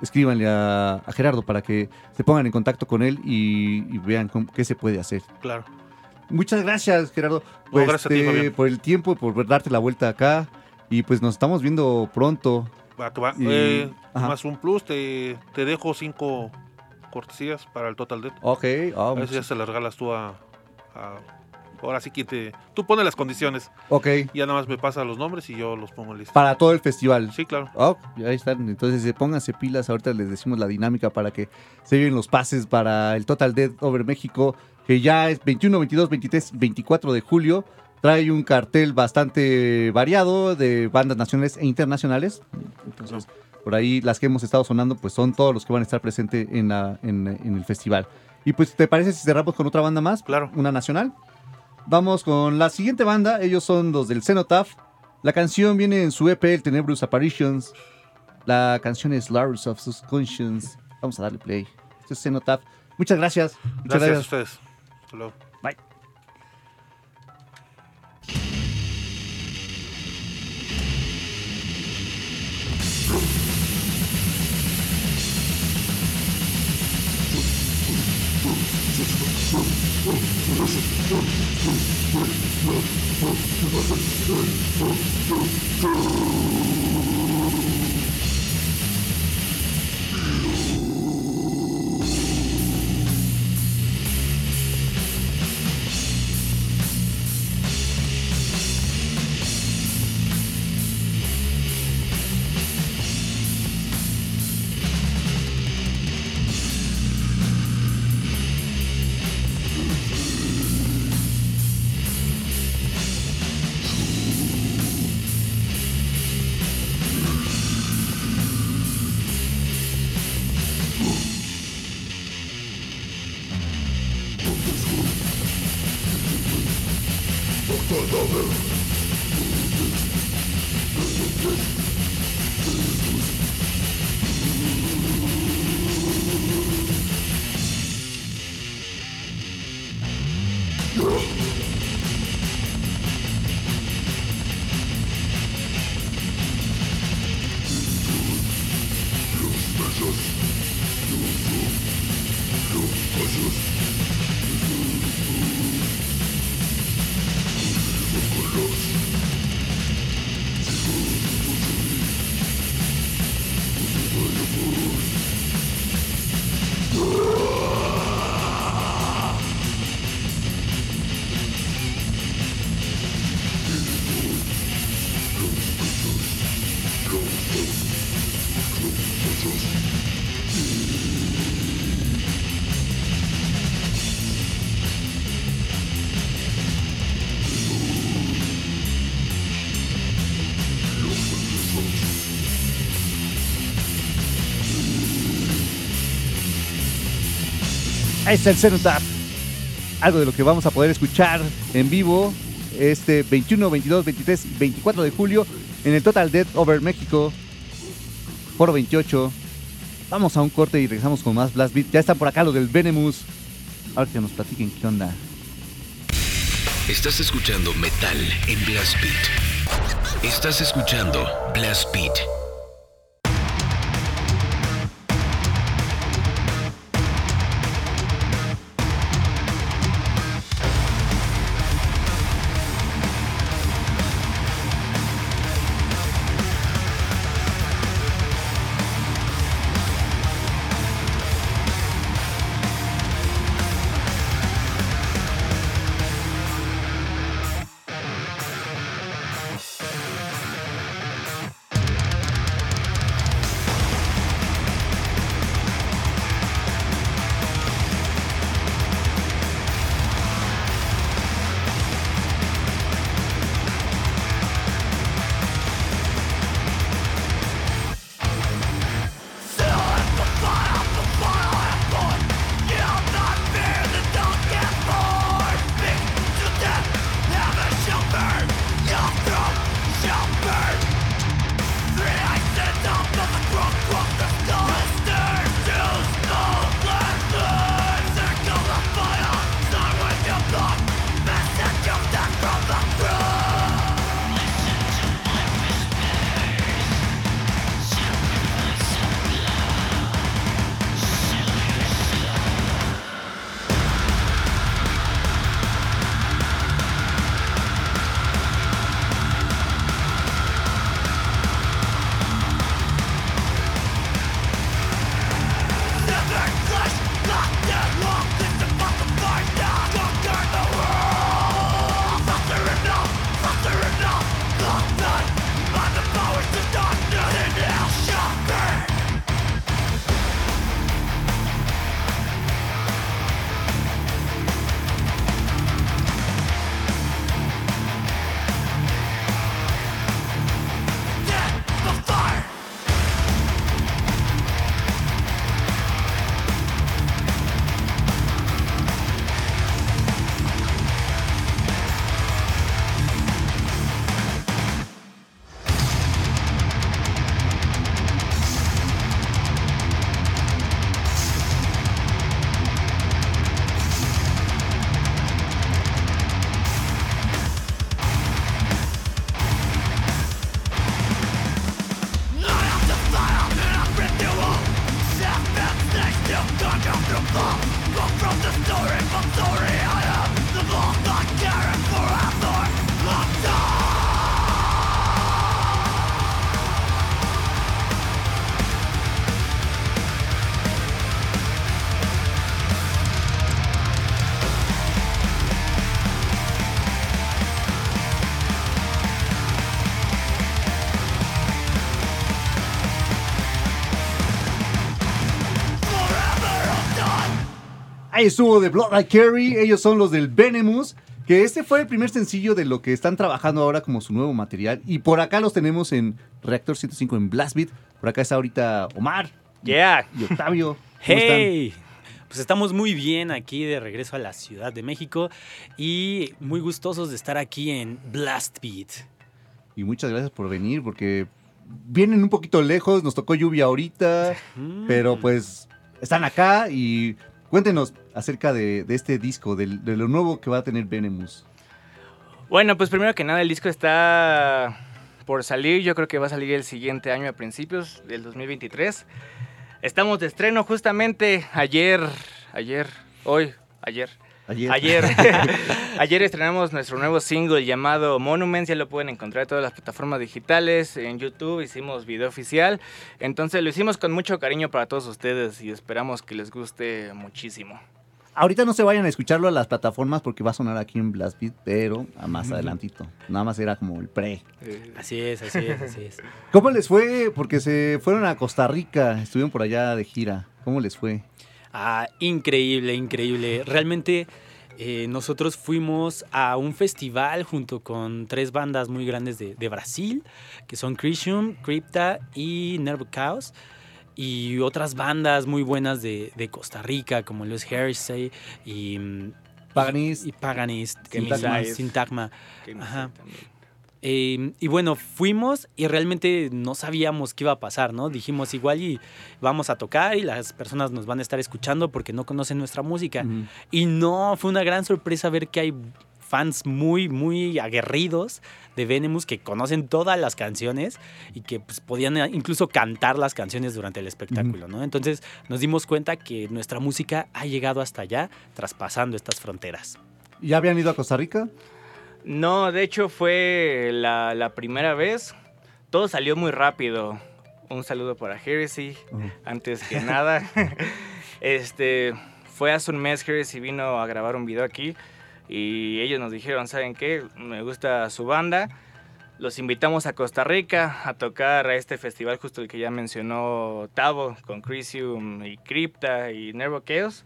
Escríbanle a, a Gerardo para que se pongan en contacto con él y, y vean cómo- qué se puede hacer. Claro. Muchas gracias, Gerardo, pues, gracias a ti, este, Fabián. por el tiempo, por darte la vuelta acá. Y pues nos estamos viendo pronto. Va, que va. Y- Eh, más un plus, te, te dejo cinco cortesías para el Total Dead. Ok, ah, A ver si ya se las regalas tú a, a- Ahora sí que te... Tú pones las condiciones. ok, Ya nada más me pasa los nombres y yo los pongo lista. para todo el festival. Sí, claro. Oh, ahí están. Entonces, pónganse pilas. Ahorita les decimos la dinámica para que se lleven los pases para el Total Dead Over México, que ya es 21, 22, 23, 24 de julio. Trae un cartel bastante variado de bandas nacionales e internacionales. Entonces, por ahí las que hemos estado sonando, pues son todos los que van a estar presentes en, la- en- en el festival. Y pues, ¿te parece si cerramos con otra banda más? Claro. Una nacional. Vamos con la siguiente banda. Ellos son los del Cenotaph. La canción viene en su EP, el Tenebrous Apparitions. La canción es Lars of Subconscience. Vamos a darle play. Esto es Cenotaph. Muchas gracias. Muchas Gracias, a ustedes. Hasta luego. Ahí está el Cenotaph. Algo de lo que vamos a poder escuchar en vivo este 21, 22, 23 y 24 de julio en el Total Death Over México, Foro 28. Vamos a un corte y regresamos con más Blast Beat. Ya está por acá lo del Venemus. Ahora que nos platiquen qué onda. Estás escuchando Metal en Blast Beat. Estás escuchando Blast Beat. Ahí estuvo de Blood I Carry. Ellos son los del Venemus. Que este fue el primer sencillo de lo que están trabajando ahora como su nuevo material. Y por acá los tenemos en Reactor 105 en Blast Beat. Por acá está ahorita Omar Yeah. y Octavio. ¿Cómo *laughs* están? Hey. Pues estamos muy bien aquí de regreso a la Ciudad de México y muy gustosos de estar aquí en Blast Beat. Y muchas gracias por venir porque vienen un poquito lejos. Nos tocó lluvia ahorita. *laughs* Mm. Pero pues están acá y cuéntenos acerca de, de este disco, del- de, lo nuevo que va a tener Venemus. Bueno, pues primero que nada el disco está por salir, yo creo que va a salir el siguiente año a principios del 2023. Estamos de estreno justamente ayer, ayer, hoy, ayer. Ayer. Ayer, *laughs* ayer estrenamos nuestro nuevo single llamado Monuments, ya lo pueden encontrar en todas las plataformas digitales, en YouTube hicimos video oficial, entonces lo hicimos con mucho cariño para todos ustedes y esperamos que les guste muchísimo. Ahorita no se vayan a escucharlo a las plataformas porque va a sonar aquí en Blast Beat, pero a más adelantito. Nada más era como el pre. Así es, así es, así es. ¿Cómo les fue? Porque se fueron a Costa Rica, estuvieron por allá de gira. ¿Cómo les fue? Ah, increíble, increíble. Realmente eh, nosotros fuimos a un festival junto con tres bandas muy grandes de, de Brasil, que son Crisium, Crypta y Nervo Chaos. Y otras bandas muy buenas de, de Costa Rica, como los Heresy y, mm, Paganist. y Paganist, y no sé Ajá. también. Eh, y bueno, fuimos y realmente no sabíamos qué iba a pasar, ¿no? Dijimos igual y vamos a tocar y las personas nos van a estar escuchando porque no conocen nuestra música. Ujú. Y no, fue una gran sorpresa ver que hay fans muy, muy aguerridos de Venemus que conocen todas las canciones y que pues, podían eh, incluso cantar las canciones durante el espectáculo, ¿no? Entonces nos dimos cuenta que nuestra música ha llegado hasta allá, traspasando estas fronteras. ¿Ya habían ido a Costa Rica? No, de hecho fue la, la primera vez. Todo salió muy rápido. Un saludo para Heresy, Ujú. antes que nada. *laughs* este, fue hace un mes Heresy vino a grabar un video aquí y ellos nos dijeron, ¿saben qué? Me gusta su banda. Los invitamos a Costa Rica a tocar a este festival justo el que ya mencionó Tavo con Crisium y Crypta y Nervo Chaos.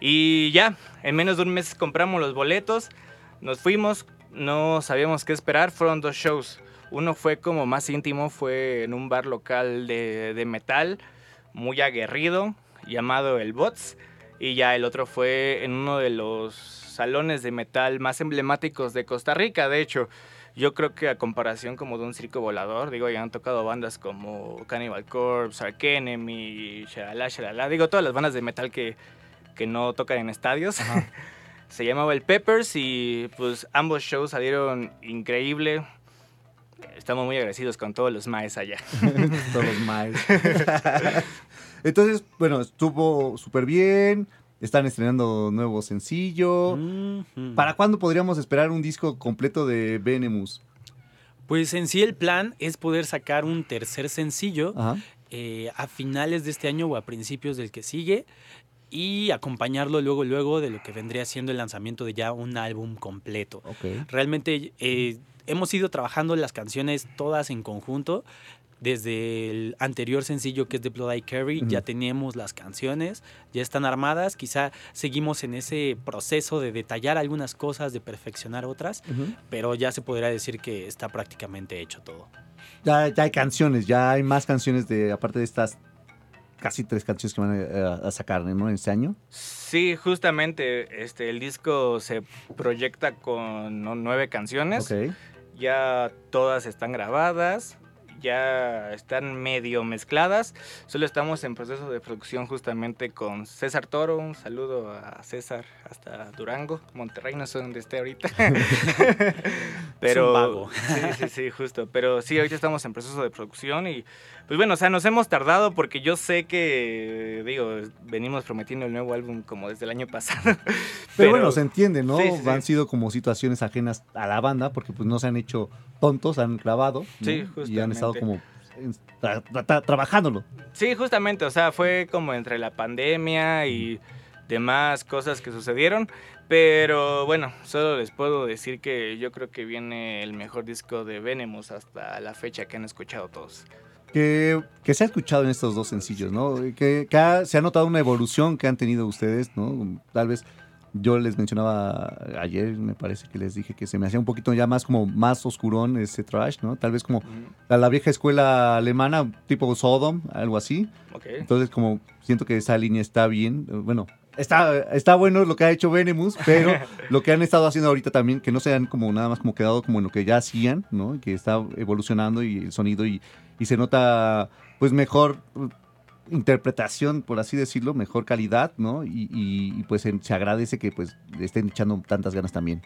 Y ya, en menos de un mes compramos los boletos, nos fuimos, no sabíamos qué esperar, fueron dos shows. Uno fue como más íntimo, fue en un bar local de, de metal, muy aguerrido, llamado El Bots. Y ya el otro fue en uno de los salones de metal más emblemáticos de Costa Rica, de hecho. Yo creo que a comparación como de un circo volador, digo, ya han tocado bandas como Cannibal Corpse, Ark Enemy, Shalala, Shalala, digo, todas las bandas de metal que, que no tocan en estadios. *laughs* Se llamaba el Peppers y pues ambos shows salieron increíble. Estamos muy agradecidos con todos los maes allá. *laughs* Todos los maes. *laughs* Entonces, bueno, estuvo súper bien. Están estrenando nuevo sencillo. ¿Para cuándo podríamos esperar un disco completo de Venemus? Pues en sí el plan es poder sacar un tercer sencillo eh, a finales de este año o a principios del que sigue y acompañarlo luego luego de lo que vendría siendo el lanzamiento de ya un álbum completo. Ok. Realmente eh, hemos ido trabajando las canciones todas en conjunto. Desde el anterior sencillo que es de Blood Eye Carry, ya Ujú. tenemos las canciones, ya están armadas. Quizá seguimos en ese proceso de detallar algunas cosas, de perfeccionar otras, Ujú. pero ya se podría decir que está prácticamente hecho todo. ya, ya hay canciones, ya hay más canciones de, aparte de estas casi tres canciones que van a, sacar ¿no? en este año. Sí, justamente este, el disco se proyecta con nueve canciones. Ok. Ya todas están grabadas, ya están medio mezcladas. Solo estamos en proceso de producción justamente con César Toro. Un saludo a César hasta Durango, Monterrey, no sé dónde esté ahorita. *laughs* *laughs* Pero Es un vago. *laughs* Sí, sí, sí, justo. Pero sí, ahorita estamos en proceso de producción y pues bueno, o sea, nos hemos tardado porque yo sé que, digo, venimos prometiendo el nuevo álbum como desde el año pasado. Pero, bueno, se entiende, ¿no? Sí, sí, sí. Han sido como situaciones ajenas a la banda, porque pues no se han hecho tontos, han grabado. ¿no? Sí, Y han estado como tra- tra- trabajándolo. Sí, justamente, o sea, fue como entre la pandemia y demás cosas que sucedieron, pero bueno, solo les puedo decir que yo creo que viene el mejor disco de Venemus hasta la fecha que han escuchado todos. Que, que se ha escuchado en estos dos sencillos, ¿no? Que, que ha- se ha notado una evolución que han tenido ustedes, ¿no? Tal vez yo les mencionaba ayer, me parece que les dije que se me hacía un poquito ya más como más oscurón ese trash, ¿no? Tal vez como la, la vieja escuela alemana, tipo Sodom, algo así. Ok. Entonces, como siento que esa línea está bien. Bueno, está, está bueno lo que ha hecho Venemus, pero *laughs* lo que han estado haciendo ahorita también, que no se han como nada más como quedado como en lo que ya hacían, ¿no? Que está evolucionando y el sonido y, y se nota pues mejor interpretación, por así decirlo, mejor calidad, ¿no? Y, y- pues se agradece que pues le estén echando tantas ganas también.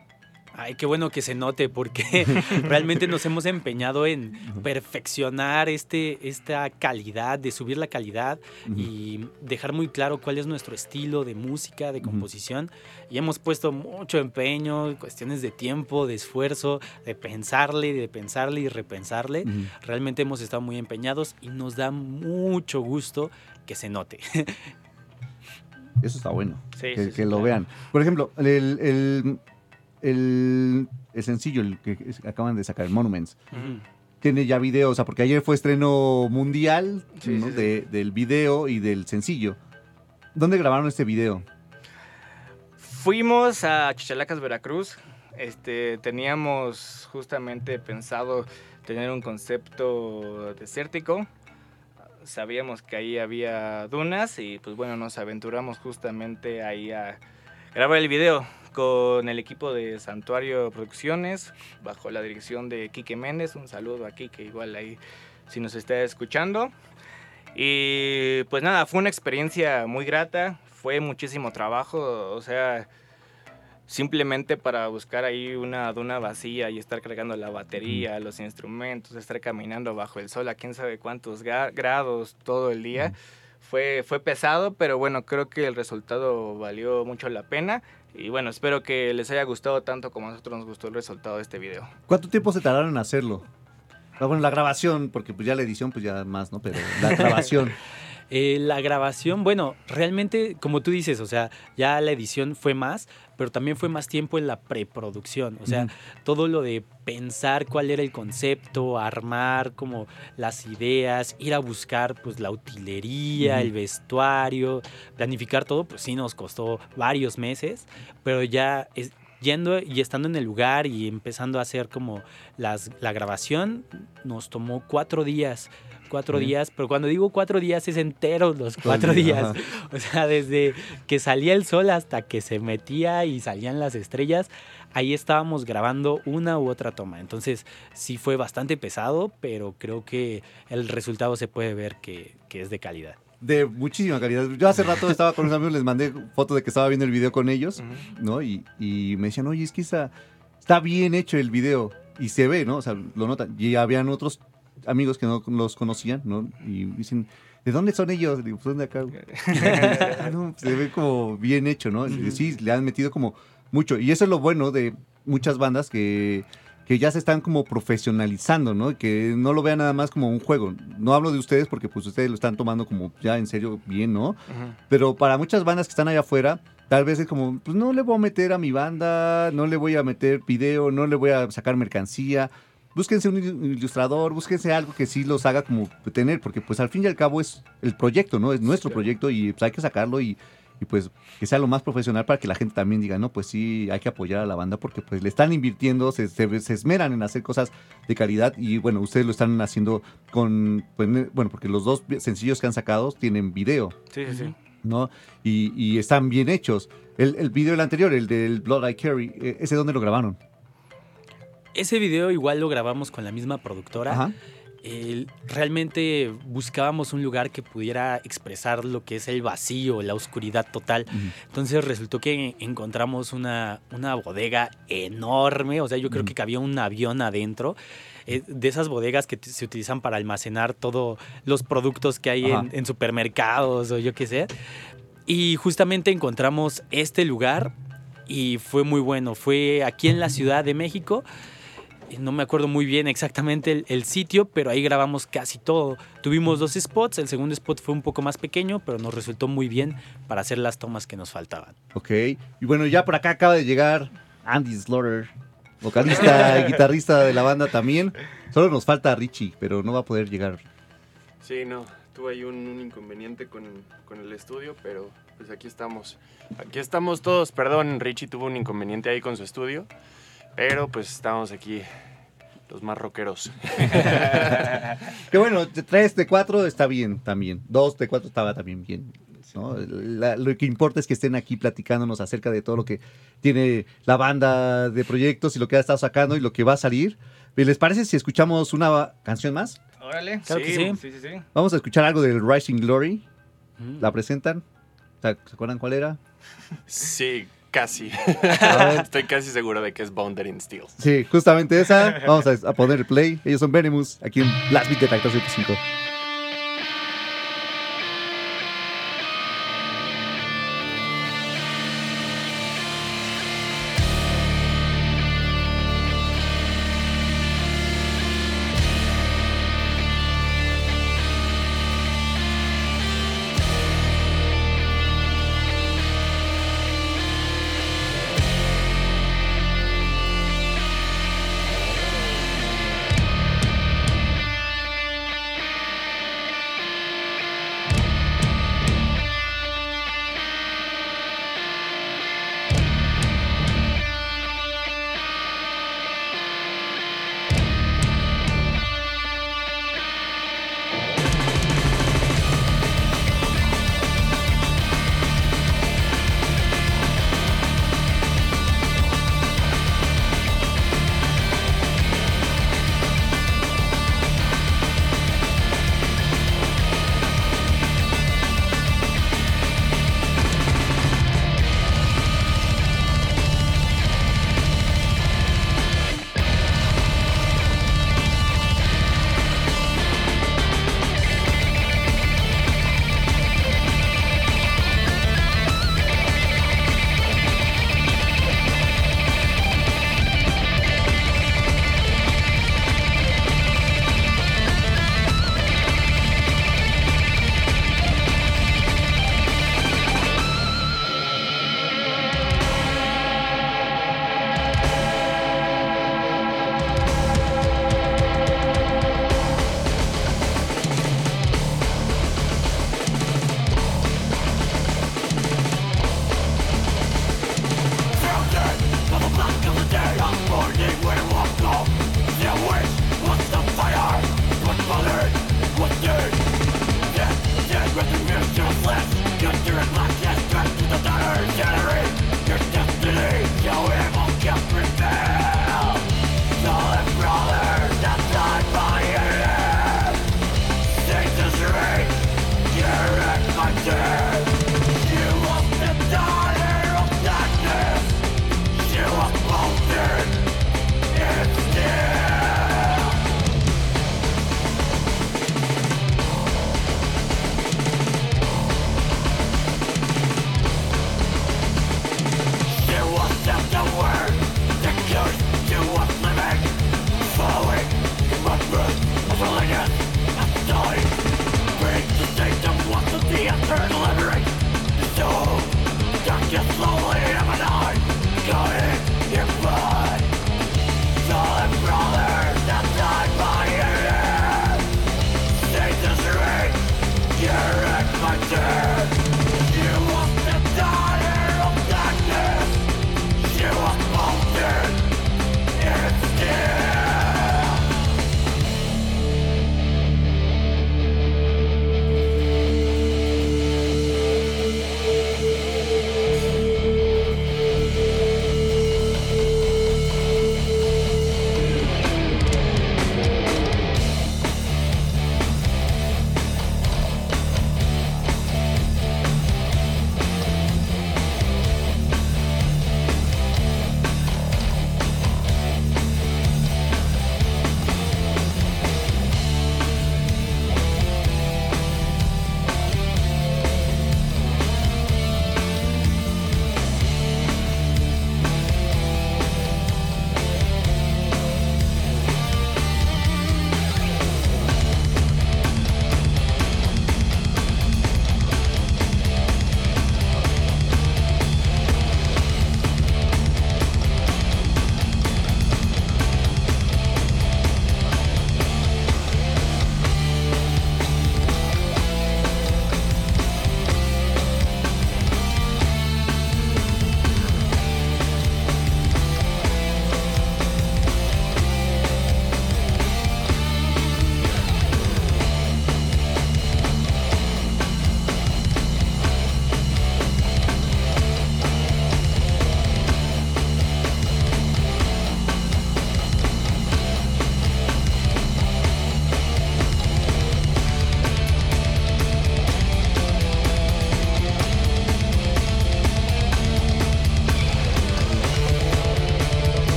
Ay, qué bueno que se note porque *laughs* realmente nos hemos empeñado en perfeccionar este, esta calidad, de subir la calidad y dejar muy claro cuál es nuestro estilo de música, de composición. Y hemos puesto mucho empeño, cuestiones de tiempo, de esfuerzo, de pensarle, de pensarle y repensarle. Ujú. Realmente hemos estado muy empeñados y nos da mucho gusto que se note. *laughs* Eso está bueno. Sí, que, sí, sí, que lo claro. vean. Por ejemplo, el, el, el- el sencillo el que acaban de sacar, Monuments, Ujú. tiene ya video, o sea, porque ayer fue estreno mundial Sí, ¿no? sí, sí. De- del video y del sencillo. ¿Dónde grabaron este video? Fuimos a Chichalacas, Veracruz. Este, teníamos justamente pensado tener un concepto desértico. Sabíamos que ahí había dunas y pues bueno, nos aventuramos justamente ahí a grabar el video. Con el equipo de Santuario Producciones, bajo la dirección de Quique Méndez. Un saludo a Quique, igual ahí si nos está escuchando. Y pues nada, fue una experiencia muy grata, fue muchísimo trabajo, o sea, simplemente para buscar ahí una duna vacía y estar cargando la batería, los instrumentos, estar caminando bajo el sol a quién sabe cuántos grados todo el día. Fue, fue pesado, pero bueno, creo que el resultado valió mucho la pena. Y bueno, espero que les haya gustado tanto como a nosotros nos gustó el resultado de este video. ¿Cuánto tiempo se tardaron en hacerlo? Ah, bueno, la grabación, porque pues ya la edición, pues ya más, ¿no? Pero la grabación. *laughs* Eh, la grabación, bueno, realmente, como tú dices, o sea, ya la edición fue más, pero también fue más tiempo en la preproducción. O sea, todo lo de pensar cuál era el concepto, armar como las ideas, ir a buscar pues la utilería, el vestuario, planificar todo, pues sí nos costó varios meses, pero ya es- yendo y estando en el lugar y empezando a hacer como las, la grabación, nos tomó cuatro días. Cuatro días, pero cuando digo cuatro días es enteros los cuatro día, días. ajá. O sea, desde que salía el sol hasta que se metía y salían las estrellas, ahí estábamos grabando una u otra toma. Entonces sí fue bastante pesado, pero creo que el resultado se puede ver que, que es de calidad. De muchísima calidad. Yo hace rato estaba con unos amigos, les mandé foto de que estaba viendo el video con ellos, ¿no? Y, y me decían, oye, es que está bien hecho el video. Y se ve, ¿no? O sea, lo notan. Y habían otros amigos que no los conocían, ¿no? Y dicen, ¿de dónde son ellos? Digo, pues, ¿dónde acá? "Ah, *laughs* *laughs* no, se ve como bien hecho, ¿no? Sí, le han metido como mucho. Y eso es lo bueno de muchas bandas que, que ya se están como profesionalizando, ¿no? Que no lo vean nada más como un juego. No hablo de ustedes porque pues ustedes lo están tomando como ya en serio bien, ¿no? Pero para muchas bandas que están allá afuera, tal vez es como, pues no le voy a meter a mi banda, no le voy a meter video, no le voy a sacar mercancía. Búsquense un il- ilustrador, búsquense algo que sí los haga como tener, porque pues al fin y al cabo es el proyecto, ¿no? Es nuestro proyecto y pues hay que sacarlo y, y, pues que sea lo más profesional para que la gente también diga, no, pues sí, hay que apoyar a la banda porque pues le están invirtiendo, se, se- se esmeran en hacer cosas de calidad y bueno, ustedes lo están haciendo con, pues, bueno, porque los dos sencillos que han sacado tienen video. Sí, sí, sí. ¿no? Y, y están bien hechos. El, el video del anterior, el del Blood I Carry, eh, ¿ese dónde lo grabaron? Ese video igual lo grabamos con la misma productora. Ajá. Realmente buscábamos un lugar que pudiera expresar lo que es el vacío, la oscuridad total. Entonces resultó que encontramos una, una bodega enorme, o sea, yo creo Ujú. que cabía un avión adentro. eh, de esas bodegas que se utilizan para almacenar todos los productos que hay en, en supermercados o yo qué sé. Y justamente encontramos este lugar y fue muy bueno. Fue aquí en la Ciudad de México. Eh, No me acuerdo muy bien exactamente el, el sitio, pero ahí grabamos casi todo. Tuvimos dos spots, el segundo spot fue un poco más pequeño, pero nos resultó muy bien para hacer las tomas que nos faltaban. Ok. Y bueno, ya por acá acaba de llegar Andy Slaughter, vocalista y *laughs* guitarrista de la banda también. Solo nos falta Richie, pero no va a poder llegar. Sí, no, tuve ahí un, un inconveniente con, con el estudio, pero pues aquí estamos. Aquí estamos todos, perdón, Richie tuvo un inconveniente ahí con su estudio, pero pues estamos aquí, los más rockeros. *laughs* Que bueno, 3 de 4 está bien también. 2 de 4 estaba también bien. ¿no? La- lo que importa es que estén aquí platicándonos acerca de todo lo que tiene la banda de proyectos y lo que ha estado sacando y lo que va a salir. ¿Les parece si escuchamos una canción más? Órale, Claro que sí. sí, sí, sí. Vamos a escuchar algo del Rising Glory. Mm. ¿La presentan? ¿Se se acuerdan cuál era? Sí, casi. A ver. *laughs* Estoy casi seguro de que es Bounded in Steel. Sí, justamente esa. Vamos a, a poner el play. Ellos son Venemus, aquí en Blast Beat de Tractor 105.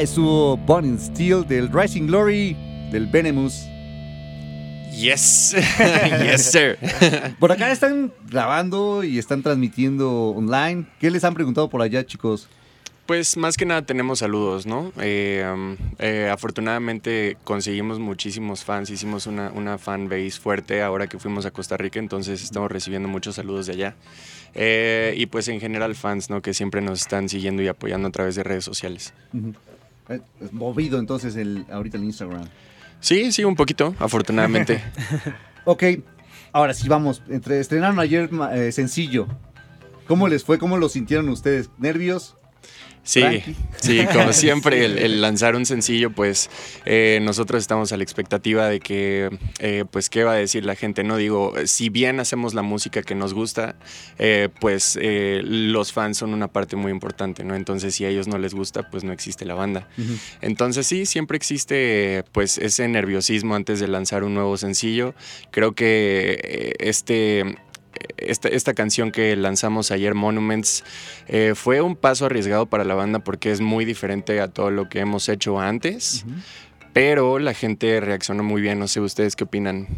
Estuvo Bonnie Steel del Rising Glory del Venemus. Yes, *laughs* yes, sir. *laughs* Por acá están grabando y están transmitiendo online. ¿Qué les han preguntado por allá, chicos? Pues más que nada tenemos saludos, ¿no? Eh, um, eh, afortunadamente conseguimos muchísimos fans, hicimos una, una fan base fuerte ahora que fuimos a Costa Rica, entonces estamos recibiendo muchos saludos de allá. Eh, y pues en general fans, ¿no? Que siempre nos están siguiendo y apoyando a través de redes sociales. Es movido entonces el, ahorita el Instagram. Sí, sí, un poquito, afortunadamente. *laughs* Ok, ahora sí vamos. Entre, estrenaron ayer eh, sencillo. ¿Cómo les fue? ¿Cómo lo sintieron ustedes? ¿Nervios? Sí, sí, como *laughs* siempre, el, el lanzar un sencillo, pues eh, nosotros estamos a la expectativa de que, eh, pues, ¿qué va a decir la gente? No digo, si bien hacemos la música que nos gusta, eh, pues los fans son una parte muy importante, ¿no? Entonces, si a ellos no les gusta, pues no existe la banda. Entonces, sí, siempre existe, pues, ese nerviosismo antes de lanzar un nuevo sencillo. Creo que este esta, esta canción que lanzamos ayer, Monuments, eh, fue un paso arriesgado para la banda porque es muy diferente a todo lo que hemos hecho antes, pero la gente reaccionó muy bien. No sé ustedes qué opinan.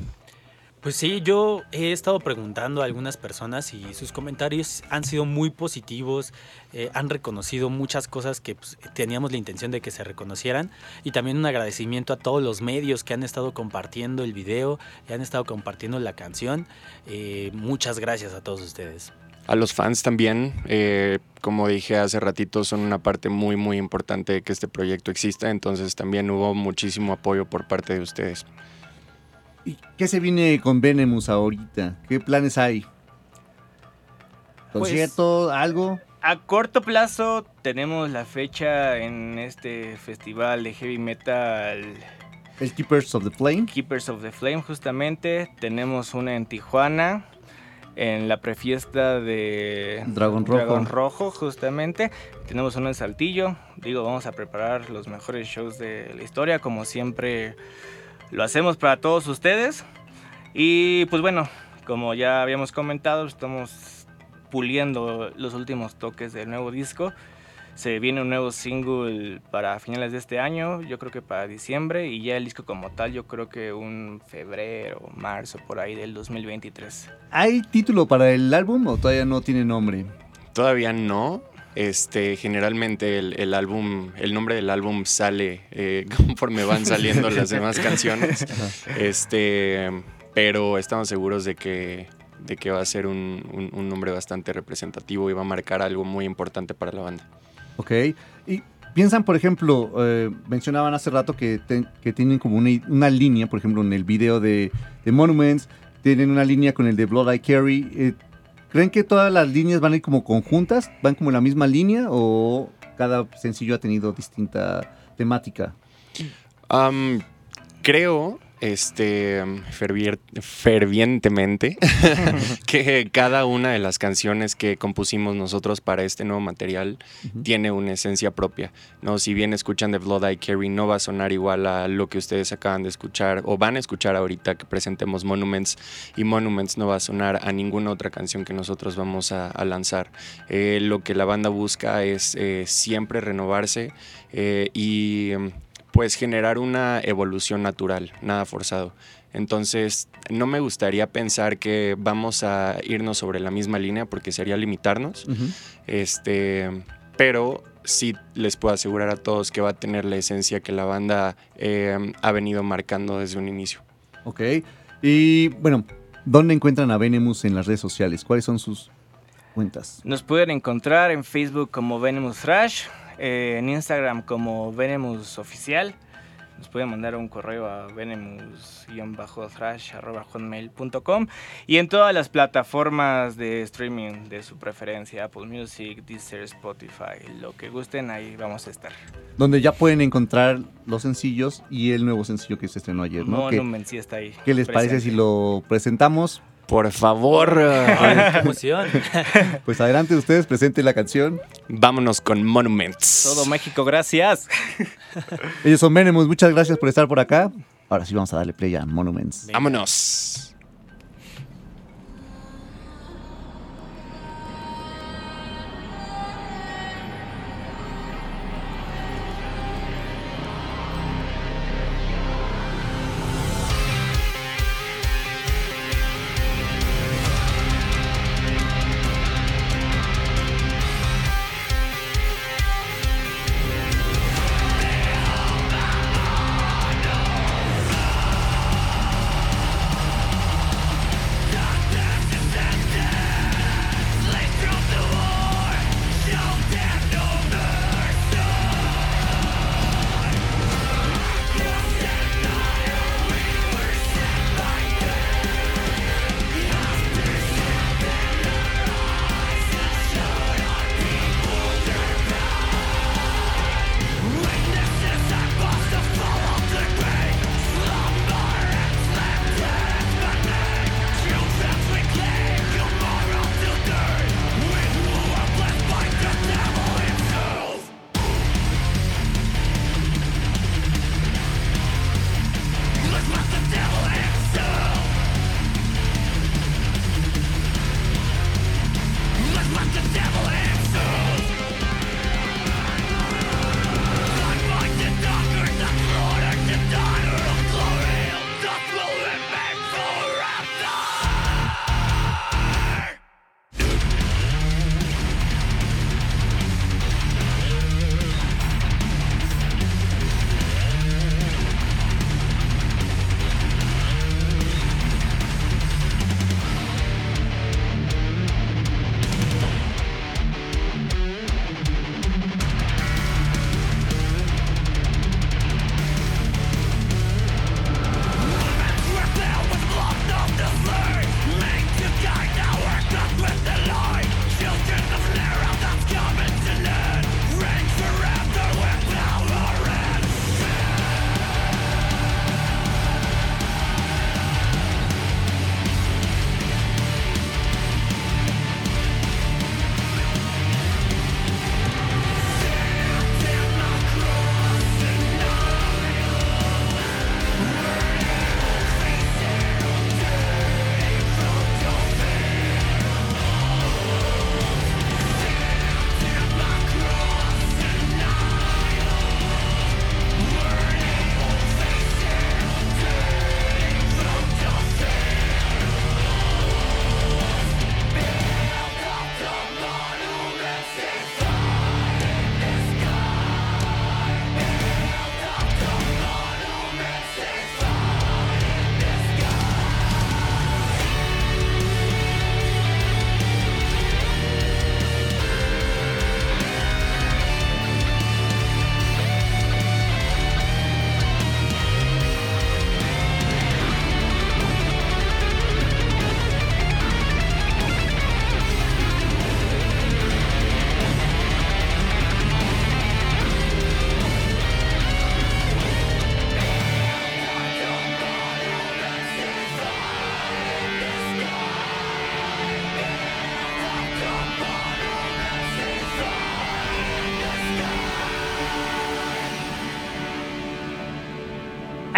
Pues sí, yo he estado preguntando a algunas personas y sus comentarios han sido muy positivos, eh, han reconocido muchas cosas que pues, teníamos la intención de que se reconocieran y también un agradecimiento a todos los medios que han estado compartiendo el video, que han estado compartiendo la canción. Eh, muchas gracias a todos ustedes. A los fans también, eh, como dije hace ratito, son una parte muy, muy importante de que este proyecto exista, entonces también hubo muchísimo apoyo por parte de ustedes. ¿Y qué se viene con Venemus ahorita? ¿Qué planes hay? ¿Concierto? ¿Algo? A corto plazo tenemos la fecha en este festival de heavy metal El Keepers of the Flame. Keepers of the Flame justamente. Tenemos una en Tijuana, en la prefiesta de Dragón Rojo. Dragón Rojo justamente. Tenemos una en Saltillo. Digo, vamos a preparar los mejores shows de la historia como siempre lo hacemos para todos ustedes. Y pues bueno, como ya habíamos comentado, estamos puliendo los últimos toques del nuevo disco. Se viene un nuevo single para finales de este año, yo creo que para diciembre, y ya el disco como tal, yo creo que un febrero, marzo, por ahí del 2023. ¿Hay título para el álbum o todavía no tiene nombre? Todavía no. Este, generalmente el, el álbum, el nombre del álbum sale eh, *laughs* conforme van saliendo las demás canciones. *laughs* Este, pero estamos seguros de que, de que va a ser un, un- un nombre bastante representativo y va a marcar algo muy importante para la banda. Ok. Y piensan, por ejemplo, eh, mencionaban hace rato que, te- que tienen como una, una línea, por ejemplo, en el video de, de Monuments, tienen una línea con el de Blood I Carry. Eh, ¿Creen que todas las líneas van a ir como conjuntas? ¿Van como en la misma línea o cada sencillo ha tenido distinta temática? Creo, este, fervier- fervientemente, *laughs* *laughs* que cada una de las canciones que compusimos nosotros para este nuevo material tiene una esencia propia. ¿no? Si bien escuchan The Blood I Carry, no va a sonar igual a lo que ustedes acaban de escuchar o van a escuchar ahorita que presentemos Monuments y Monuments no va a sonar a ninguna otra canción que nosotros vamos a, a lanzar. Eh, lo que la banda busca es eh, siempre renovarse eh, y mm, pues generar una evolución natural, nada forzado. Entonces, no me gustaría pensar que vamos a irnos sobre la misma línea porque sería limitarnos. Este, pero sí les puedo asegurar a todos que va a tener la esencia que la banda eh, ha venido marcando desde un inicio. Ok. Y bueno, ¿dónde encuentran a Venemus en las redes sociales? ¿Cuáles son sus cuentas? Nos pueden encontrar en Facebook como Venemus Thrash, eh, en Instagram como Venemus Oficial. Nos pueden mandar un correo a venemus-thrash.com y en todas las plataformas de streaming de su preferencia, Apple Music, Deezer, Spotify, lo que gusten, ahí vamos a estar. Donde ya pueden encontrar los sencillos y el nuevo sencillo que se estrenó ayer, ¿no? ¿Qué, Monument sí está ahí. qué les parece si lo presentamos? Por favor, Ay, qué emoción. *laughs* Pues adelante ustedes, presenten la canción. vámonos con Monuments. Todo México, gracias. Ellos son Venemus, muchas gracias por estar por acá. Ahora sí vamos a darle play a Monuments. Vámonos.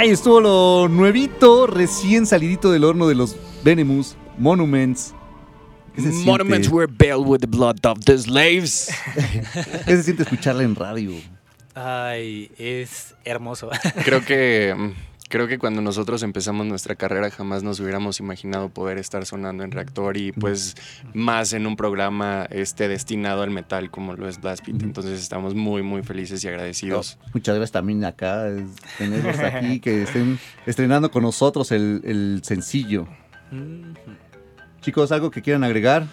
Ahí estuvo lo nuevito, recién salidito del horno de los Venemus Monuments. ¿Qué se siente? Monuments were built with the blood of the slaves. *laughs* ¿Qué se siente escucharla en radio? Ay, es hermoso. Creo que *laughs* creo que cuando nosotros empezamos nuestra carrera jamás nos hubiéramos imaginado poder estar sonando en reactor y pues más en un programa este destinado al metal como lo es Blast Beat. Entonces estamos muy muy felices y agradecidos. Muchas gracias también acá, tenerlos aquí, que estén estrenando con nosotros el, el sencillo. Chicos, ¿algo que quieran agregar?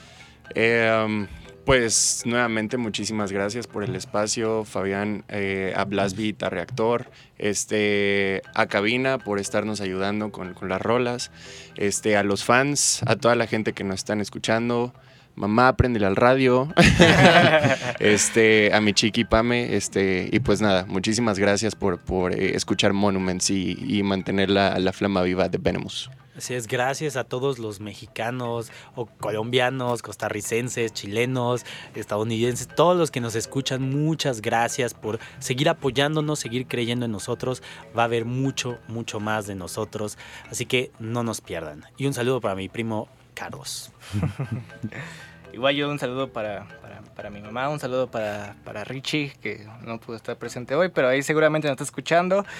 Eh, um, pues nuevamente muchísimas gracias por el espacio, Fabián, eh, a Blast Beat, a Reactor, este, a Cabina por estarnos ayudando con, las rolas, este, a los fans, a toda la gente que nos están escuchando. Mamá, préndele al radio. *laughs* este, a mi chiqui Pame. Este, y pues nada, muchísimas gracias por, por eh, escuchar Monuments y, mantener la, la flama viva de Venemus. Así es, gracias a todos los mexicanos o colombianos, costarricenses, chilenos, estadounidenses, todos los que nos escuchan, muchas gracias por seguir apoyándonos, seguir creyendo en nosotros. Va a haber mucho, mucho más de nosotros, así que no nos pierdan. Y un saludo para mi primo Carlos. *laughs* Igual yo un saludo para, para, para mi mamá, un saludo para, para Richie, que no pudo estar presente hoy, pero ahí seguramente nos está escuchando. *laughs*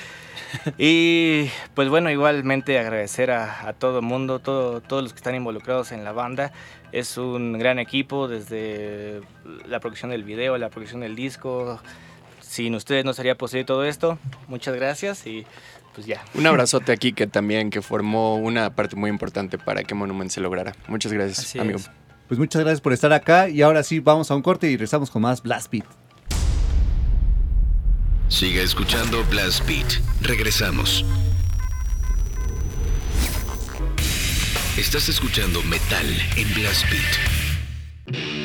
Y pues bueno, igualmente agradecer a, a todo el mundo, todo, todos los que están involucrados en la banda. Es un gran equipo desde la producción del video, la producción del disco. Sin ustedes no sería posible todo esto. Muchas gracias y pues ya. Un abrazote aquí que también que formó una parte muy importante para que Monument se lograra. Muchas gracias, Así amigo. es. Pues muchas gracias por estar acá y ahora sí vamos a un corte y regresamos con más Blast Beat. Siga escuchando Blast Beat. Regresamos. Estás escuchando Metal en Blast Beat.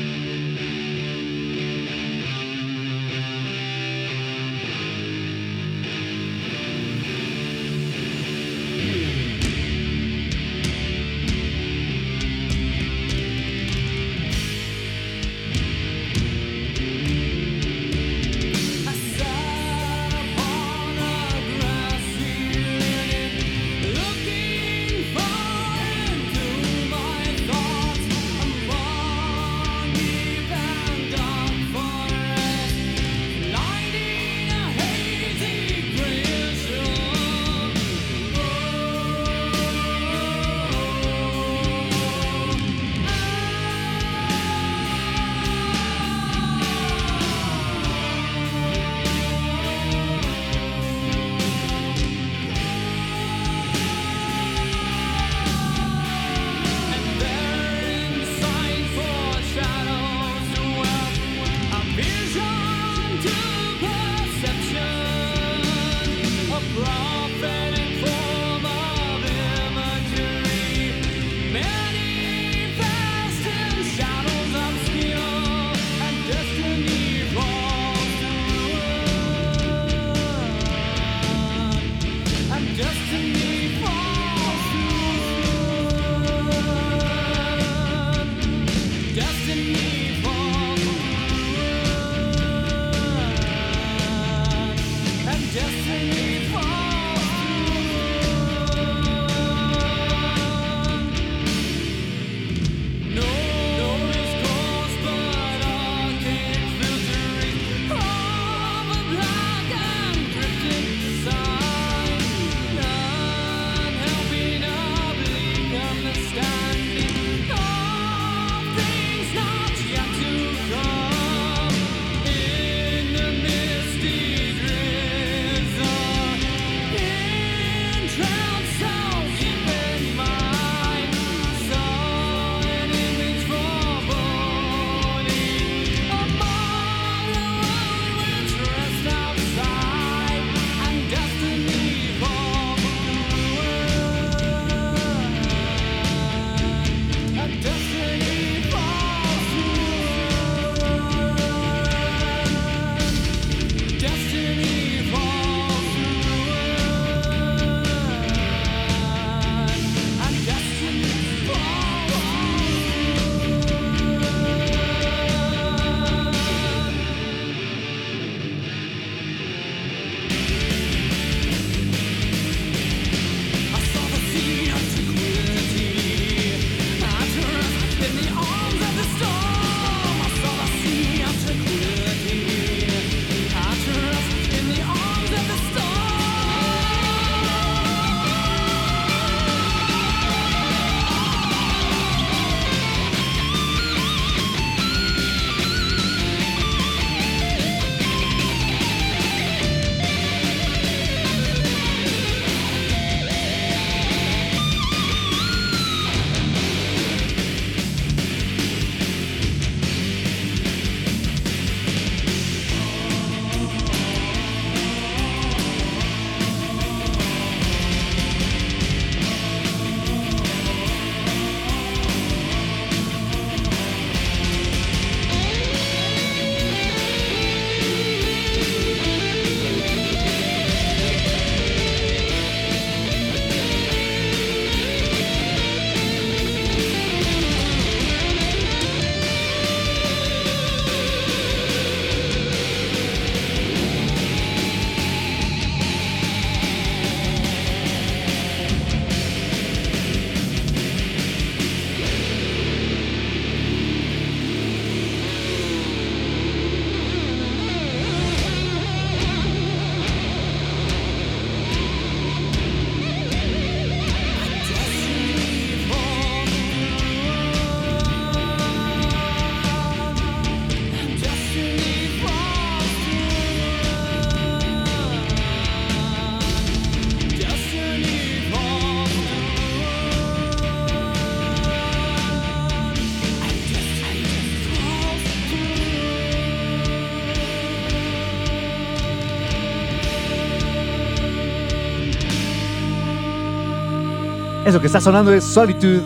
Que está sonando es Solitude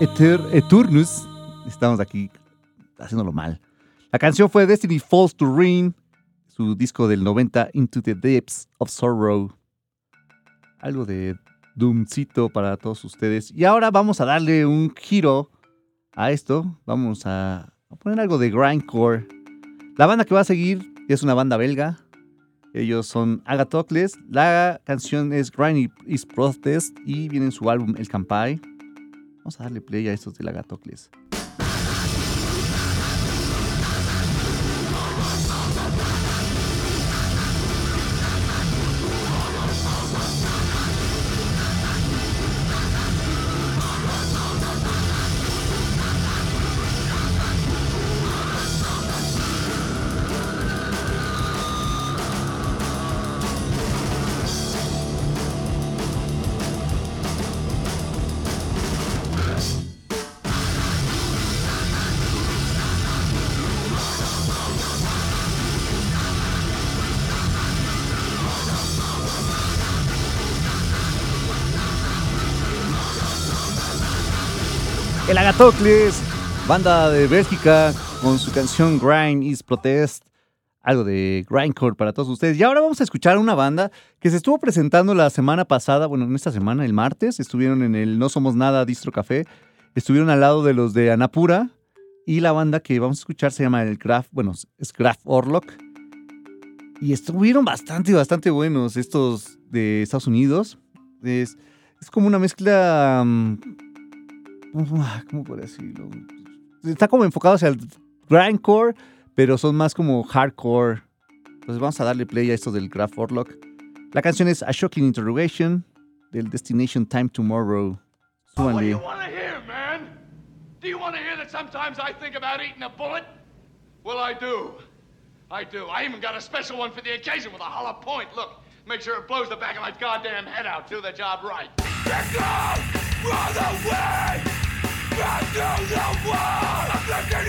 Eter- Eternus. Estamos aquí haciéndolo mal. La canción fue Destiny Falls to Rain, su disco del 90, Into the Depths of Sorrow. Algo de Doomcito para todos ustedes. Y ahora vamos a darle un giro a esto. Vamos a poner algo de grindcore. La banda que va a seguir es una banda belga. Ellos son Agatocles. La canción es Grind is Protest y viene en su álbum El Campai. Vamos a darle play a estos del Agatocles. Agatocles, banda de Bélgica con su canción Grind is Protest, algo de grindcore para todos ustedes. Y ahora vamos a escuchar una banda que se estuvo presentando la semana pasada, bueno, en esta semana, el martes, estuvieron en el No Somos Nada Distro Café, estuvieron al lado de los de Anapura y la banda que vamos a escuchar se llama el Graf, bueno, es Graf Orlock. Y estuvieron bastante, bastante buenos estos de Estados Unidos. Es, es como una mezcla... mm, ¿Cómo puedo decirlo? Está como enfocado hacia el grindcore, pero son más como hardcore. Entonces vamos a darle play a esto del Graph Orlock. La canción es A Shocking Interrogation del Destination Time Tomorrow. What do you Súbanle. want to hear, man? Do you want to hear that sometimes I think about eating a bullet? Well, I do. I do. I even got a special one for the occasion with a hollow point. Look, make sure it blows the back of my goddamn head out. Do the job right. Back to the wall!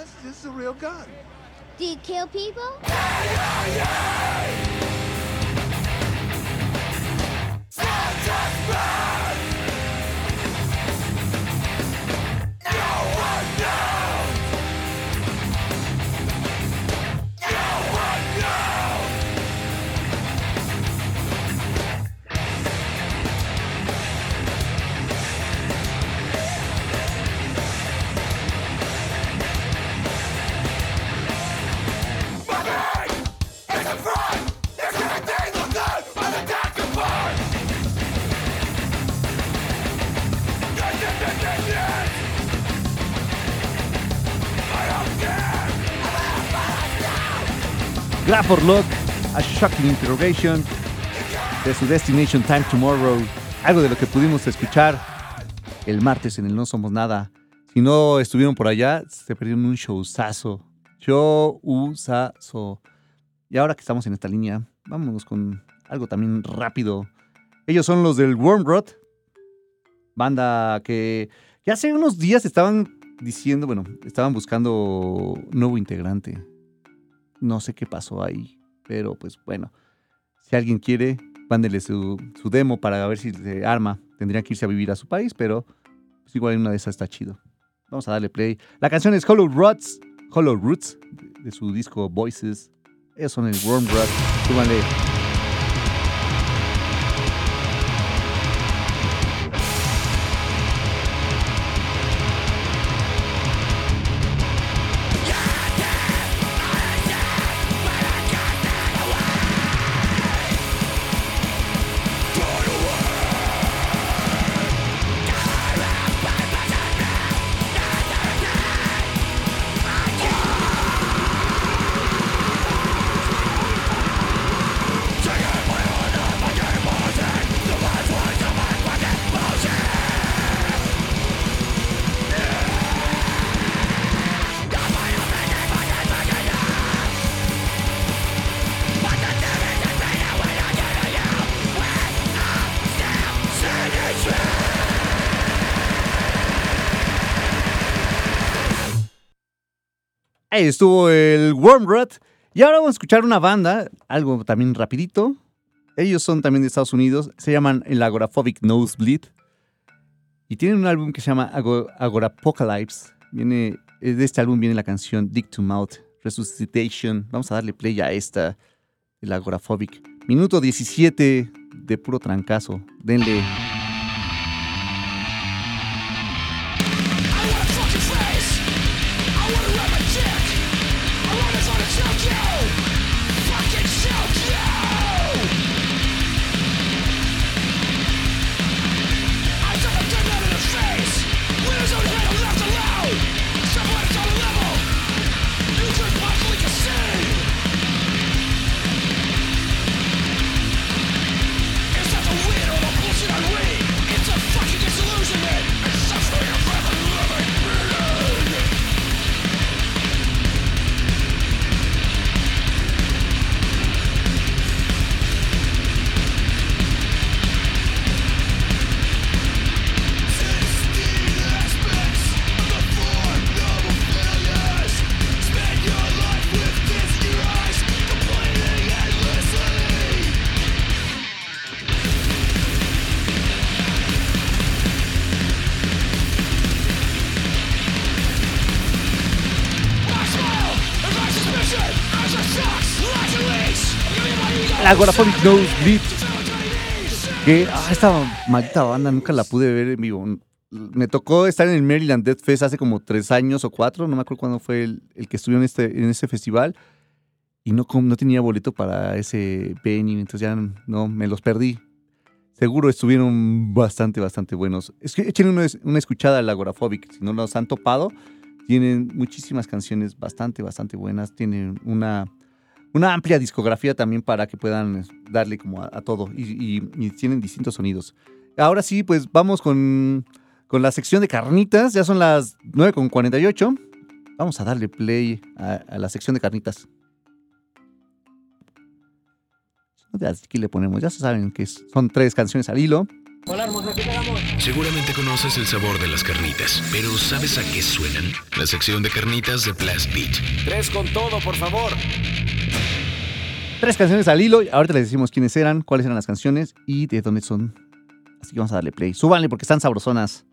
Yeah, this is a real gun. Do you kill people? Graph Orlock, A Shocking Interrogation de su Destination Time Tomorrow. Algo de lo que pudimos escuchar el martes en el No Somos Nada. Si no estuvieron por allá, se perdieron un showzazo. Showzazo. Y ahora que estamos en esta línea, vámonos con algo también rápido. Ellos son los del Wormrot, banda que, que hace unos días estaban diciendo, bueno, estaban buscando nuevo integrante. No sé qué pasó ahí, pero pues bueno, si alguien quiere, mándele su, demo para ver si se arma. Tendría que irse a vivir a su país, pero pues igual una de esas está chido. Vamos a darle play. La canción es Hollow Roots, Hollow Roots, de, de su disco Voices. Ellos son el Worm Rot. Súbanle. Estuvo el Wormrot. Y ahora vamos a escuchar una banda, algo también rapidito. Ellos son también de Estados Unidos. Se llaman el Agoraphobic Nosebleed. Y tienen un álbum que se llama Ago- Agorapocalypse. Viene, de este álbum viene la canción Dick to Mouth, Resuscitation. Vamos a darle play a esta, el Agoraphobic. Minuto 17 de puro trancazo. Denle. Agoraphobic Nosebleed. Que ah, esta maldita banda nunca la pude ver en vivo. Me tocó estar en el Maryland Death Fest hace como tres años o cuatro, no me acuerdo cuándo fue el, que estuvo en, este, en ese festival. Y no, no tenía boleto para ese venue, entonces ya no, me los perdí. Seguro estuvieron bastante, bastante buenos. Es que echen una, una escuchada al Agoraphobic, si no los han topado. Tienen muchísimas canciones bastante, bastante buenas. Tienen una, una amplia discografía también para que puedan darle como a, todo. Y, tienen distintos sonidos. Ahora sí, pues vamos con, con la sección de carnitas. Ya son las 9.48. Vamos a darle play a, la sección de carnitas. Aquí le ponemos, ya saben que son tres canciones al hilo. Seguramente conoces el sabor de las carnitas, pero ¿sabes a qué suenan? La sección de carnitas de Blast Beat. Tres con todo, por favor. Tres canciones al hilo. y Ahorita les decimos quiénes eran, cuáles eran las canciones y de dónde son. Así que vamos a darle play. Súbanle porque están sabrosonas.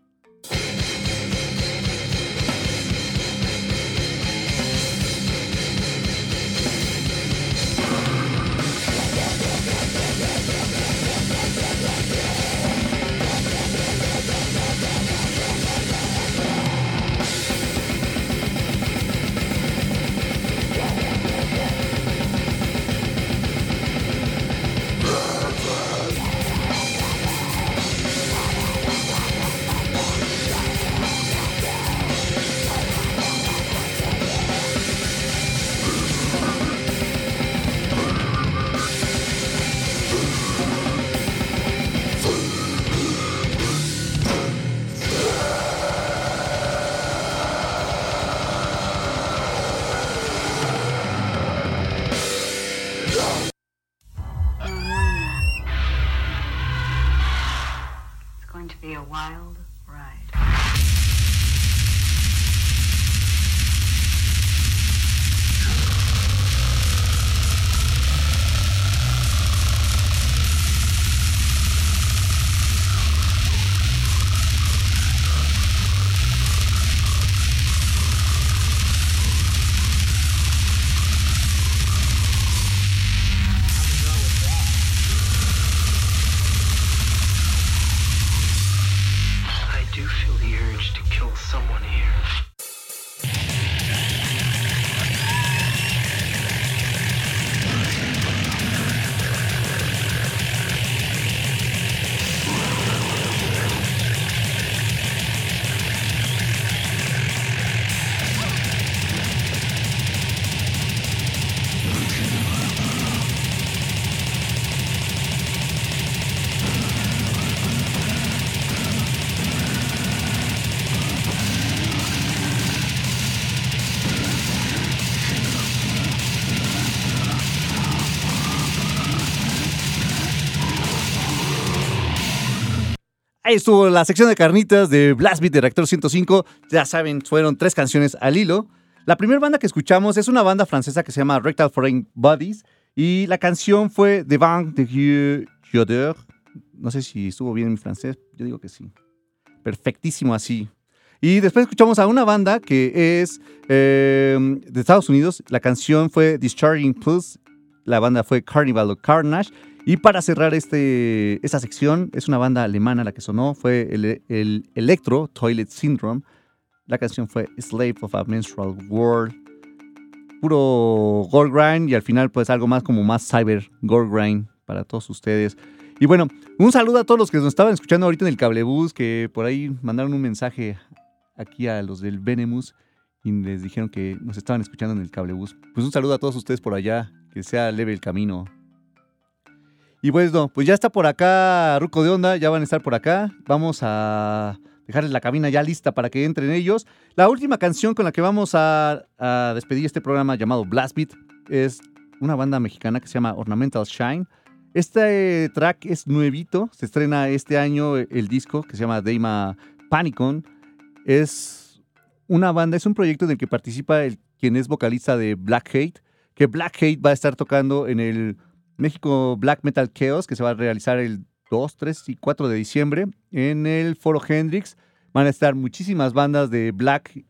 Ahí estuvo la sección de carnitas de Blast Beat de Reactor 105. Ya saben, fueron tres canciones al hilo. La primera banda que escuchamos es una banda francesa que se llama Rectal Foreign Bodies y la canción fue The Vent de Joder. No sé si estuvo bien en mi francés, yo digo que sí. Perfectísimo así. Y después escuchamos a una banda que es eh, de Estados Unidos. La canción fue Discharging Pulse. La banda fue Carnival of Carnage. Y para cerrar este, esta sección, es una banda alemana la que sonó. Fue el, el Electro Toilet Syndrome. La canción fue Slave of a Menstrual World. Puro gore grind y al final pues algo más como más cyber gore grind para todos ustedes. Y bueno, un saludo a todos los que nos estaban escuchando ahorita en el cablebús, que por ahí mandaron un mensaje aquí a los del Venemus y les dijeron que nos estaban escuchando en el cablebús. Pues un saludo a todos ustedes por allá, que sea leve el camino. Y bueno, pues ya está por acá Ruco de Onda, ya van a estar por acá. Vamos a dejarles la cabina ya lista para que entren ellos. La última canción con la que vamos a, a despedir este programa llamado Blast Beat es una banda mexicana que se llama Ornamental Shine. Este track es nuevito, se estrena este año el disco que se llama Deima Panicon. Es una banda, es un proyecto en el que participa el, quien es vocalista de Black Hate, que Black Hate va a estar tocando en el México Black Metal Chaos, que se va a realizar el 2, 3 y 4 de diciembre en el Foro Hendrix. Van a estar muchísimas bandas de Black,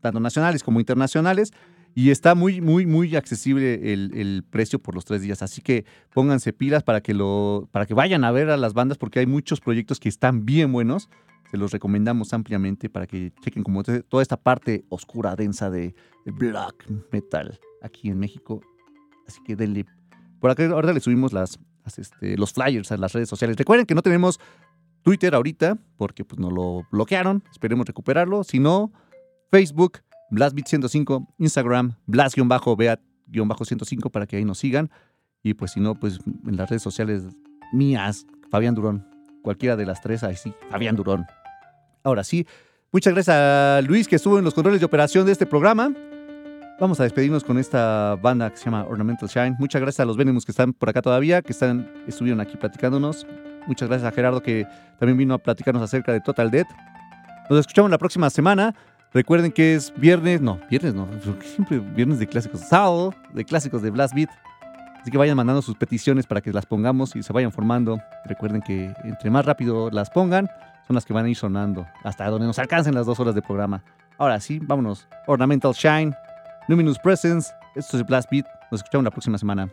tanto nacionales como internacionales. Y está muy, muy, muy accesible el, el, precio por los tres días. Así que pónganse pilas para que, lo, para que vayan a ver a las bandas porque hay muchos proyectos que están bien buenos. Se los recomendamos ampliamente para que chequen como toda esta parte oscura, densa de, black metal aquí en México. Así que denle. Por acá ahora le subimos este, los flyers a las redes sociales. Recuerden que no tenemos Twitter ahorita porque pues, nos lo bloquearon. Esperemos recuperarlo. Si no, Facebook BlastBeat105, Instagram, Blast-Beat-105 para que ahí nos sigan. Y pues si no, pues en las redes sociales mías, Fabián Durón. Cualquiera de las tres, ahí sí, Fabián Durón. Ahora sí, muchas gracias a Luis que estuvo en los controles de operación de este programa. Vamos a despedirnos con esta banda que se llama Ornamental Shine. Muchas gracias a los Venemus que están por acá todavía, que están, estuvieron aquí platicándonos. Muchas gracias a Gerardo que también vino a platicarnos acerca de Total Dead. Nos escuchamos la próxima semana. Recuerden que es viernes, no, viernes no, *laughs* siempre viernes de clásicos, sábado de clásicos de Blast Beat. Así que vayan mandando sus peticiones para que las pongamos y se vayan formando. Recuerden que entre más rápido las pongan, son las que van a ir sonando hasta donde nos alcancen las dos horas de programa. Ahora sí, vámonos. Ornamental Shine, Luminous Presence, esto es Blast Beat. Nos escuchamos la próxima semana.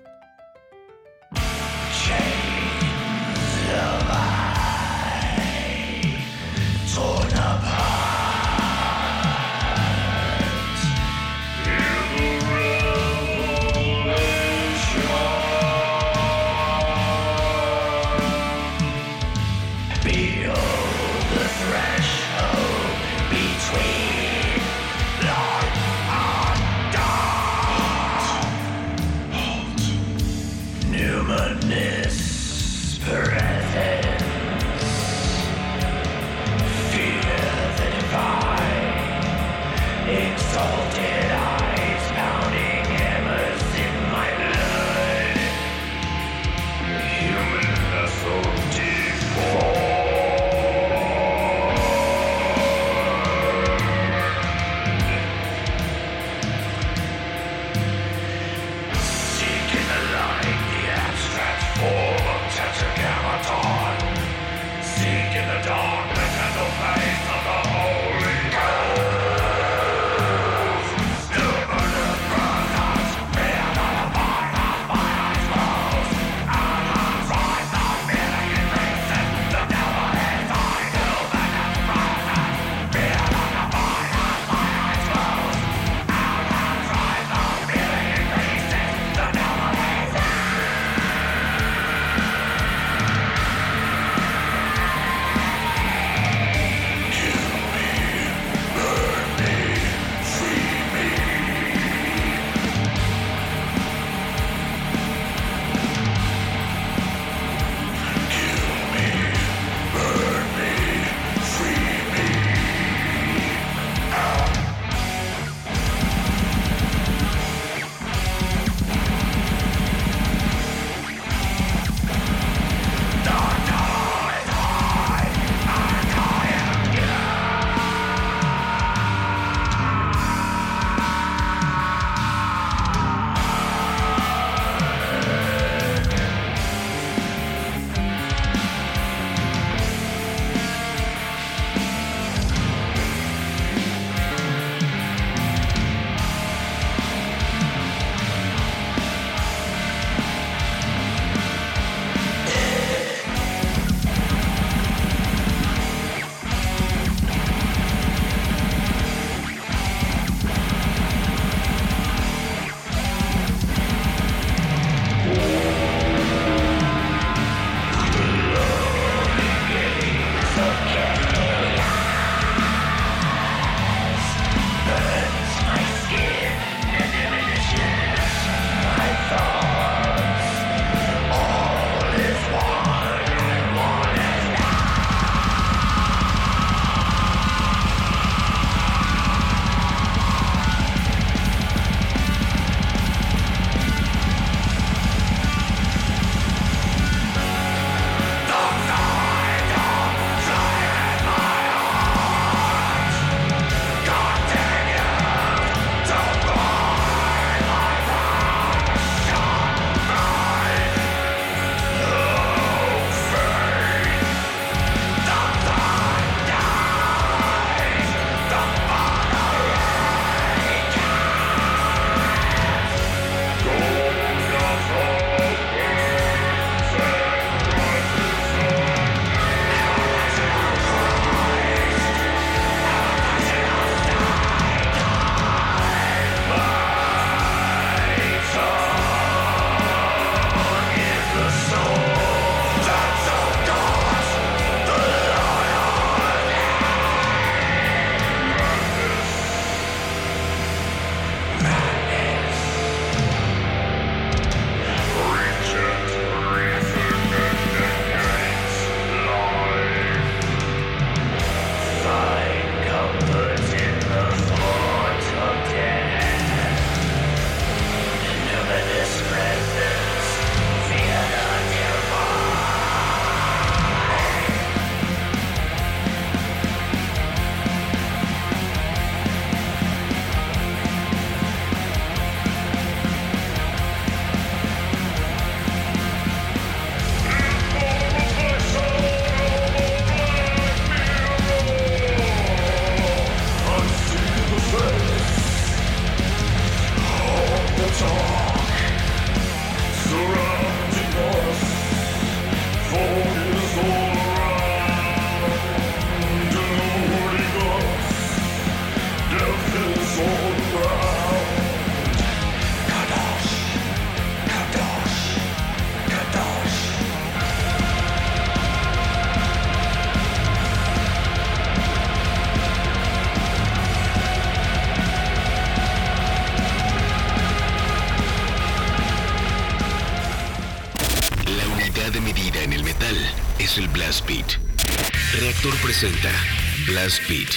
Blast Beat.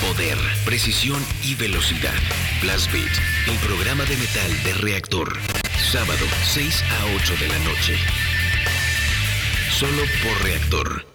Poder, precisión y velocidad. Blast Beat, el programa de metal de Reactor. Sábado, 6 a 8 de la noche. Solo por Reactor